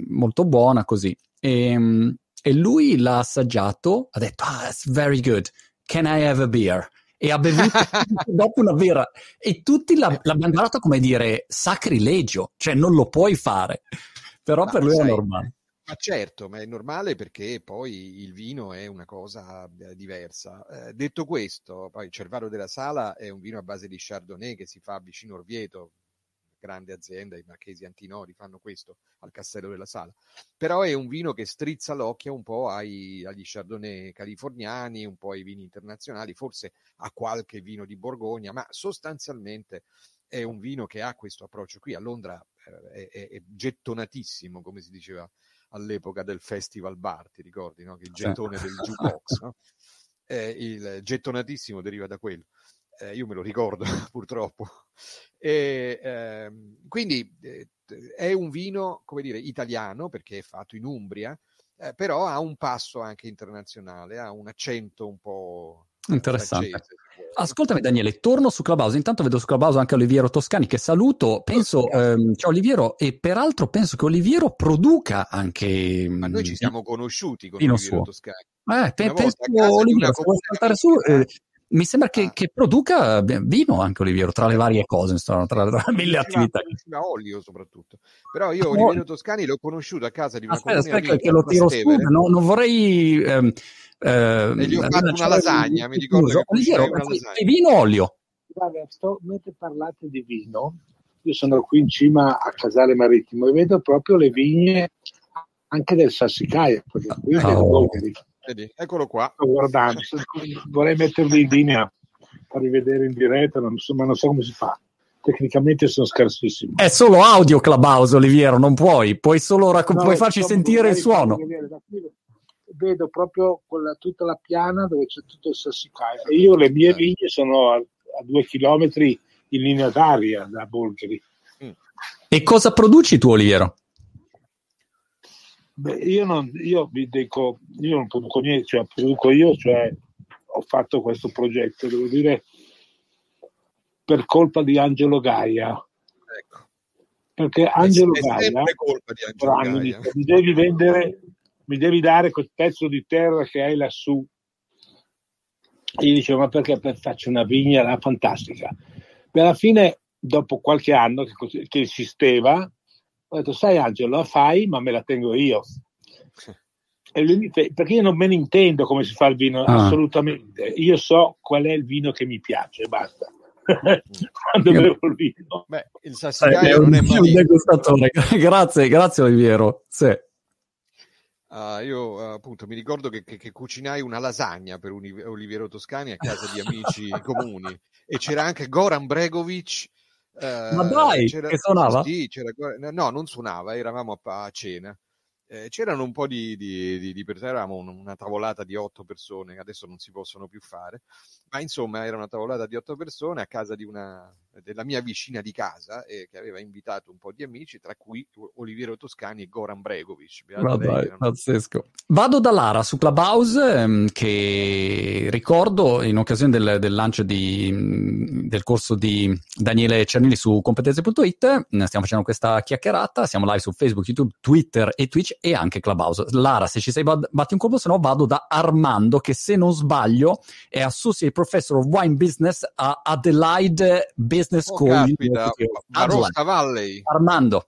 molto buona così. E, mm, e lui l'ha assaggiato, ha detto, ah, it's very good, can I have a beer? E ha bevuto dopo una birra e tutti l'ha, l'hanno guardato come dire sacrilegio, cioè non lo puoi fare, però ma per lui sai, è normale. Ma certo, ma è normale perché poi il vino è una cosa eh, diversa. Eh, detto questo, poi il Cervaro della Sala è un vino a base di Chardonnay che si fa vicino Orvieto, grande azienda, i marchesi Antinori fanno questo al Castello della Sala. Però è un vino che strizza l'occhio un po' ai, agli chardonnay californiani, un po' ai vini internazionali, forse a qualche vino di Borgogna, ma sostanzialmente è un vino che ha questo approccio qui. A Londra eh, è, è, gettonatissimo, come si diceva all'epoca del Festival Bar, ti ricordi, no? il gettone del jukebox, no? eh, il gettonatissimo deriva da quello. Eh, io me lo ricordo purtroppo. E, ehm, quindi eh, è un vino, come dire, italiano perché è fatto in Umbria, eh, però ha un passo anche internazionale, ha un accento un po' interessante. Francese, Ascoltami Daniele, torno su Clubhouse, intanto vedo su Clubhouse anche Oliviero Toscani che saluto, penso, ehm, ciao Oliviero, e peraltro penso che Oliviero produca anche... Ma noi ci mm, siamo conosciuti con Oliviero suo. Toscani. Eh, pe- penso Oliviero, se vuoi saltare su... Eh, mi sembra che, ah. che, produca vino anche Oliviero, tra le varie cose, insomma, tra, tra mille attività. Ma olio soprattutto. Però io Oliviero Toscani l'ho conosciuto a casa di una aspetta, aspetta che lo tiro su, no, non vorrei... Ehm, ehm, e gli ho fatto una lasagna, mi ricordo che Oliviero, una lasagna. vino o olio? Guarda, sto, mentre parlate di vino, io sono qui in cima a Casale Marittimo e vedo proprio le vigne anche del Sassicaia, perché qui oh. Vedi, eccolo qua. Sto guardando, vorrei metterli in linea per rivedere in diretta, ma non so come si fa. Tecnicamente sono scarsissimo. È solo audio Clubhouse, Oliviero, non puoi. Puoi solo rac- no, puoi farci sentire il suono. Vedo proprio quella, tutta la piana dove c'è tutto il sassicaia. E io le mie vigne sono a, a due chilometri in linea d'aria da Bulgari. Mm. E cosa produci tu, Oliviero? Beh, io, non, io vi dico, io non produco niente, cioè produco io, cioè ho fatto questo progetto, devo dire, per colpa di Angelo Gaia. Ecco. Perché Angelo è, Gaia, è colpa di Angelo Gaia. Mi, mi devi vendere, mi devi dare quel pezzo di terra che hai lassù. E io dicevo, ma perché faccio una vigna là fantastica? E alla fine, dopo qualche anno che, che esisteva, ho detto, sai Angelo, la fai, ma me la tengo io. Lui, perché io non me ne intendo come si fa il vino, ah. assolutamente. Io so qual è il vino che mi piace, basta. Quando bevo il vino. Beh, il sassicaia eh, non è mai... degustatore. grazie, grazie Oliviero. Sì. Uh, io uh, appunto mi ricordo che, che, che, cucinai una lasagna per Oliviero Toscani a casa di amici comuni e c'era anche Goran Bregovic ma dai, c'era, che suonava? Sì, no, non suonava, eravamo a, a cena eh, c'erano un po' di, di, di, di persone, eravamo una tavolata di otto persone adesso non si possono più fare, ma insomma era una tavolata di otto persone a casa di una, della mia vicina di casa eh, che aveva invitato un po' di amici, tra cui Oliviero Toscani e Goran Bregovic. Vabbè, pazzesco. Vado da Lara su Clubhouse ehm, che ricordo in occasione del, del lancio di, del corso di Daniele Cernilli su competenze.it, stiamo facendo questa chiacchierata, siamo live su Facebook, YouTube, Twitter e Twitch e anche Clubhouse. Lara, se ci sei batti un colpo, se no vado da Armando, che se non sbaglio è Associate Professor of Wine Business a Adelaide Business oh, School. Capita, Valley. Armando.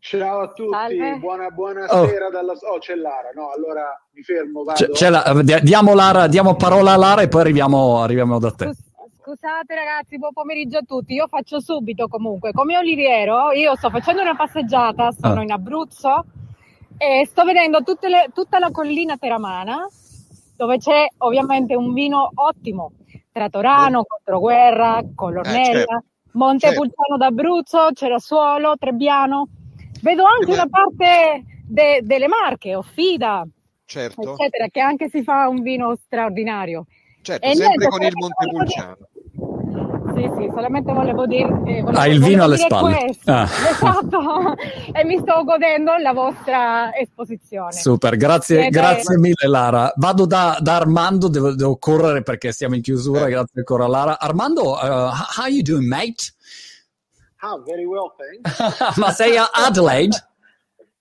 Ciao a tutti, buona, buonasera oh. dalla... Oh, c'è Lara, no, allora mi fermo, vado. C'è, c'è la... diamo, Lara, diamo parola a Lara e poi arriviamo, arriviamo da te. Scusate ragazzi, buon pomeriggio a tutti. Io faccio subito comunque. Come Oliviero, io sto facendo una passeggiata, sono ah. in Abruzzo e sto vedendo le, tutta la collina teramana dove c'è ovviamente un vino ottimo tra Torano, Controguerra, Colornella, eh, certo. Montepulciano certo. d'Abruzzo, Cerasuolo, Trebbiano. Vedo anche una parte de, delle Marche, Offida, certo. eccetera, che anche si fa un vino straordinario. Certo, e sempre con il Montepulciano. Sì, sì, solamente volevo dire... Eh, volevo, ah, il vino alle spalle. Ah. Esatto, e mi sto godendo la vostra esposizione. Super, grazie, Ed grazie mille Lara. Vado da, da Armando, devo, devo, correre perché siamo in chiusura, eh. grazie ancora Lara. Armando, uh, how you doing mate? Ah, very well, thanks. Ma sei a Adelaide?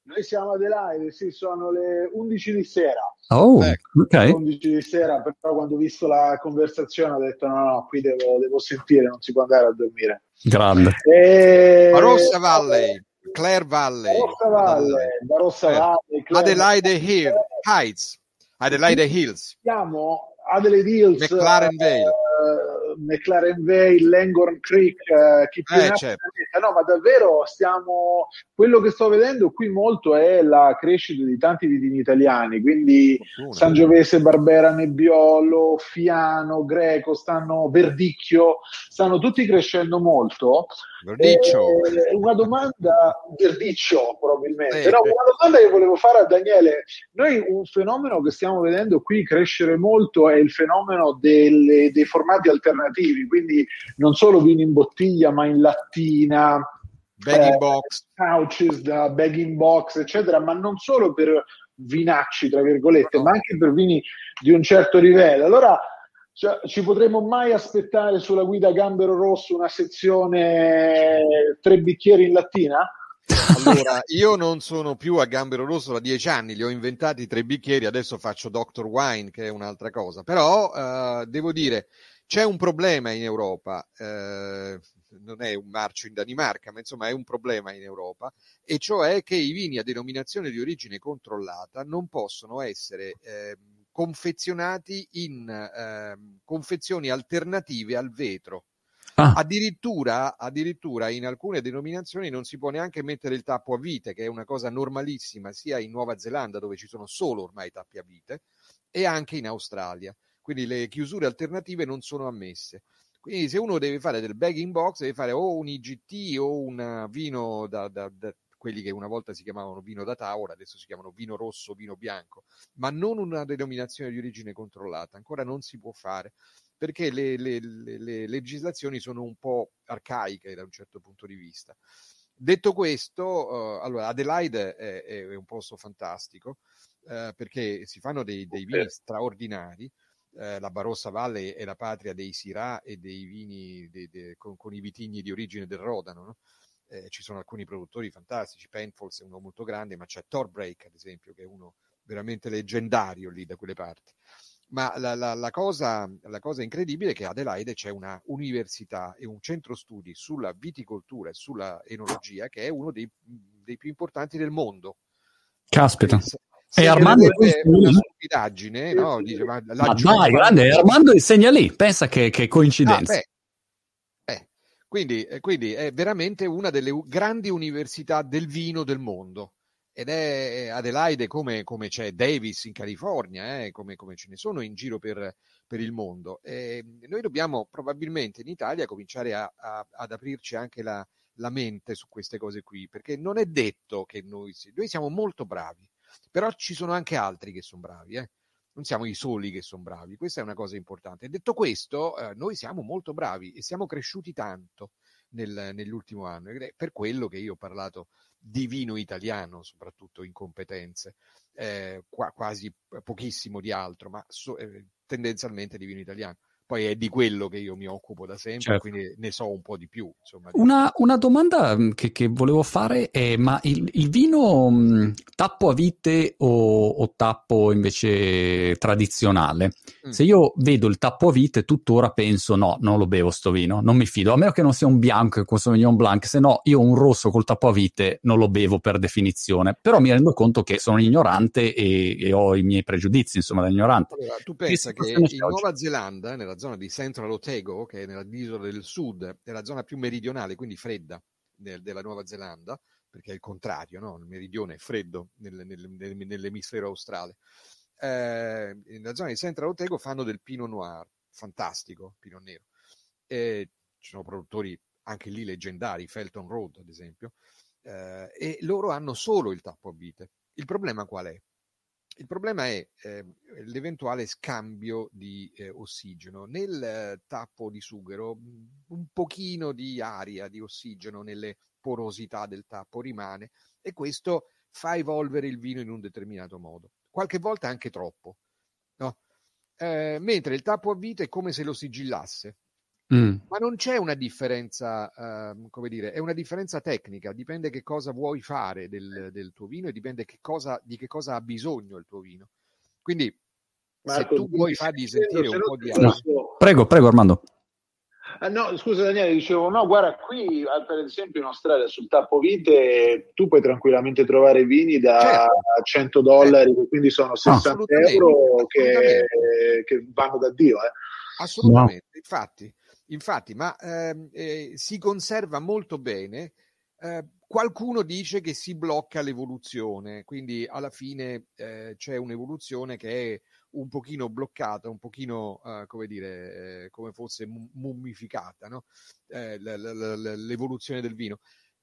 Noi siamo ad Adelaide, sì, sono le 11 di sera. Oh, ecco. ok. 11 di sera, però quando ho visto la conversazione ho detto no, no, qui devo, devo sentire, non si può andare a dormire. Grande. E... Barossa Valley, Clare Valley. Barossa Valley, Barossa eh. Valley. Clare Adelaide Hill, Heights, Adelaide Hills. Siamo Adelaide Hills. McLaren Vale. Eh, McLaren Vale, Langorn Creek, eh, chi più Eh, certo. no, ma davvero stiamo. Quello che sto vedendo qui molto è la crescita di tanti vitini italiani, quindi Fortuna. Sangiovese, Barbera, Nebbiolo, Fiano, Greco, stanno Verdicchio, stanno tutti crescendo molto. Eh, una domanda, Verdicchio probabilmente, Eh, no, eh. una domanda che volevo fare a Daniele. Noi un fenomeno che stiamo vedendo qui crescere molto è il fenomeno delle- dei formati alternativi, quindi non solo vino in bottiglia, ma in lattina, Bag in eh, box. pouches da bag in box, eccetera, ma non solo per vinacci, tra virgolette, ma anche per vini di un certo livello. Allora, cioè, ci potremmo mai aspettare sulla guida Gambero Rosso una sezione tre bicchieri in lattina? Allora, io non sono più a Gambero Rosso da dieci anni, li ho inventati tre bicchieri, adesso faccio Dr. Wine, che è un'altra cosa. Però eh, devo dire, c'è un problema in Europa, eh, non è un marcio in Danimarca, ma insomma è un problema in Europa, e cioè che i vini a denominazione di origine controllata non possono essere eh, confezionati in ehm, confezioni alternative al vetro. Ah, Addirittura, addirittura in alcune denominazioni non si può neanche mettere il tappo a vite, che è una cosa normalissima sia in Nuova Zelanda, dove ci sono solo ormai tappi a vite, e anche in Australia. Quindi le chiusure alternative non sono ammesse. Quindi se uno deve fare del bagging box, deve fare o un IGT o un vino da, da- da- quelli che una volta si chiamavano vino da tavola, adesso si chiamano vino rosso, vino bianco, ma non una denominazione di origine controllata. Ancora non si può fare perché le, le- le- le legislazioni sono un po' arcaiche da un certo punto di vista. Detto questo, eh, allora Adelaide è, è un posto fantastico eh, perché si fanno dei, dei vini straordinari. Eh, la Barossa Valle è la patria dei Syrah e dei vini de- de- con, con i vitigni di origine del Rodano. no? Eh, ci sono alcuni produttori fantastici, Penfolds è uno molto grande, ma c'è Torbreak ad esempio, che è uno veramente leggendario lì da quelle parti. Ma la, la- la cosa, la cosa incredibile è che a Adelaide c'è una università e un centro studi sulla viticoltura e sulla enologia che è uno dei, dei più importanti del mondo. caspita. Se- E Armando è una stupidaggine, no? Dice, ma Ma dai, grande, Armando insegna lì, pensa che, che Ah, coincidenza. beh. Eh, quindi, eh, quindi è veramente una delle grandi università del vino del mondo. Ed è Adelaide come, come c'è Davis in California, eh, come, come ce ne sono in giro per, per il mondo. E noi dobbiamo probabilmente in Italia cominciare a- a- ad aprirci anche la, la mente su queste cose qui, perché non è detto che noi, noi siamo molto bravi, però ci sono anche altri che sono bravi. Eh non siamo i soli che sono bravi, questa è una cosa importante. Detto questo, eh, noi siamo molto bravi e siamo cresciuti tanto nel- nell'ultimo anno ed è per quello che io ho parlato di vino italiano, soprattutto in competenze, eh, qua- quasi pochissimo di altro, ma so- eh, tendenzialmente di vino italiano. Poi è di quello che io mi occupo da sempre, Certo. quindi ne so un po' di più. Insomma, di- Una, una domanda mh, che, che volevo fare è: ma il, il vino mh, tappo a vite o, o tappo invece tradizionale? Mm. Se io vedo il tappo a vite, tuttora penso: no, non lo bevo sto vino, non mi fido. A meno che non sia un bianco, un Sauvignon Blanc, se no io un rosso col tappo a vite non lo bevo per definizione. Però mi rendo conto che sono ignorante e, e ho i miei pregiudizi, insomma, da ignorante. Allora, tu pensa che in oggi? Nuova Zelanda, nella zona di Central Otago, che è nell'isola del sud, è la zona più meridionale, quindi fredda del- della Nuova Zelanda, perché è il contrario, no? il meridione è freddo nel- nel- nel- nell'emisfero australe. Eh, nella zona di Central Otago fanno del Pinot Noir, fantastico, Pinot Nero. Eh, ci sono produttori anche lì leggendari, Felton Road ad esempio, eh, e loro hanno solo il tappo a vite. Il problema qual è? Il problema è eh, l'eventuale scambio di eh, ossigeno. Nel tappo di sughero mh, un pochino di aria, di ossigeno nelle porosità del tappo rimane e questo fa evolvere il vino in un determinato modo, qualche volta anche troppo. no? Eh, mentre il tappo a vite è come se lo sigillasse, Mm. ma non c'è una differenza, ehm, come dire, è una differenza tecnica, dipende che cosa vuoi fare del, del tuo vino e dipende che cosa, di che cosa ha bisogno il tuo vino. Quindi Marco, se tu vuoi quindi fargli sentire un po' di posso- Prego, prego, Armando. Ah, no, scusa Daniele, dicevo, no, guarda, qui per esempio in Australia sul tappo vite tu puoi tranquillamente trovare vini da Certo. 100 dollari, che quindi sono 60 Assolutamente, euro che, che vanno da Dio. Eh. assolutamente, infatti. Infatti, ma ehm, eh, si conserva molto bene. Eh, qualcuno dice che si blocca l'evoluzione, quindi alla fine eh, c'è un'evoluzione che è un pochino bloccata, un pochino, uh, come dire, eh, come fosse mummificata, no? eh, l'evoluzione del vino.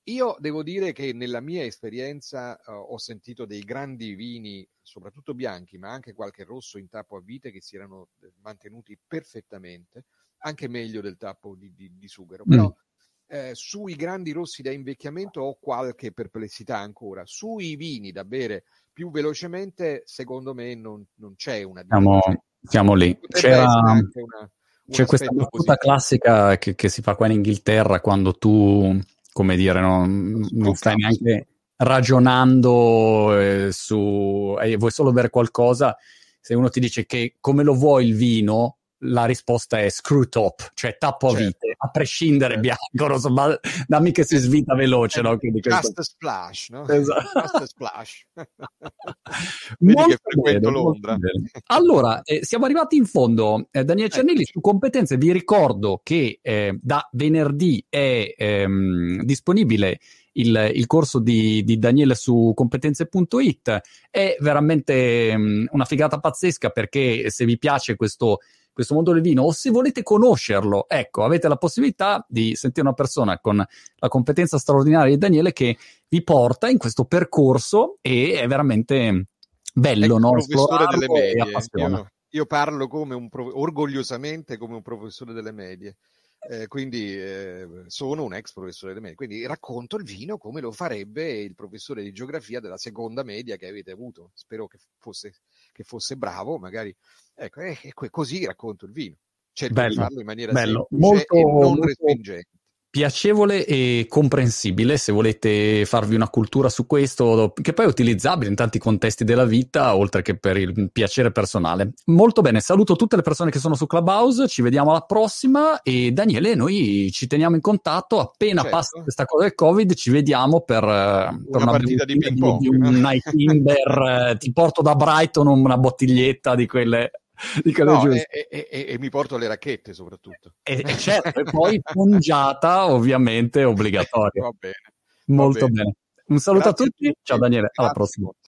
Io devo dire che nella mia esperienza ho sentito dei grandi vini, soprattutto bianchi, ma anche qualche rosso in tappo a vite che si erano eh, mantenuti perfettamente, anche meglio del tappo di, di, di sughero. Però mm. eh, sui grandi rossi da invecchiamento ho qualche perplessità ancora. Sui vini da bere più velocemente, secondo me non, non c'è una siamo, siamo lì. C'era, una, c'è questa battuta classica che, che, si fa qua in Inghilterra quando tu, come dire, non, non stai neanche ragionando eh, su eh, vuoi solo bere qualcosa. Se uno ti dice che come lo vuoi il vino, la risposta è screw top, cioè tappo certo. a vite, a prescindere certo. bianco, so, ma dammi che si svita veloce, no? Quindi Just questo... a splash, no? Esatto. Just splash. Vedi che frequento bene, Londra. Allora, eh, siamo arrivati in fondo. Eh, Daniele Cernilli, su competenze vi ricordo che eh, da venerdì è ehm, disponibile il, il, corso di, di, Daniele su competenze.it. È veramente um, una figata pazzesca perché se vi piace questo questo mondo del vino o se volete conoscerlo, ecco, avete la possibilità di sentire una persona con la competenza straordinaria di Daniele che vi porta in questo percorso e è veramente bello, ecco, no? Professore delle medie. Io, io, parlo come un pro- orgogliosamente come un professore delle medie. Eh, quindi eh, sono un ex professore delle medie, quindi racconto il vino come lo farebbe il professore di geografia della seconda media che avete avuto. Spero che fosse, che fosse bravo, magari Ecco, e, e così racconto il vino. Cerco bello, di farlo in maniera bello. molto, e non molto respingente. Piacevole e comprensibile se volete farvi una cultura su questo, che poi è utilizzabile in tanti contesti della vita, oltre che per il piacere personale. Molto bene, saluto tutte le persone che sono su Clubhouse, ci vediamo alla prossima e Daniele, noi ci teniamo in contatto, appena certo. passa questa cosa del Covid ci vediamo per, una, per una partita di ping pong. Di, di un night timber, ti porto da Brighton una bottiglietta di quelle no, e, e, e, e, mi porto le racchette soprattutto. E, certo, e poi pungiata ovviamente obbligatoria. Va bene. Molto va bene. bene. Un saluto Grazie a tutti. Ciao Daniele, alla prossima.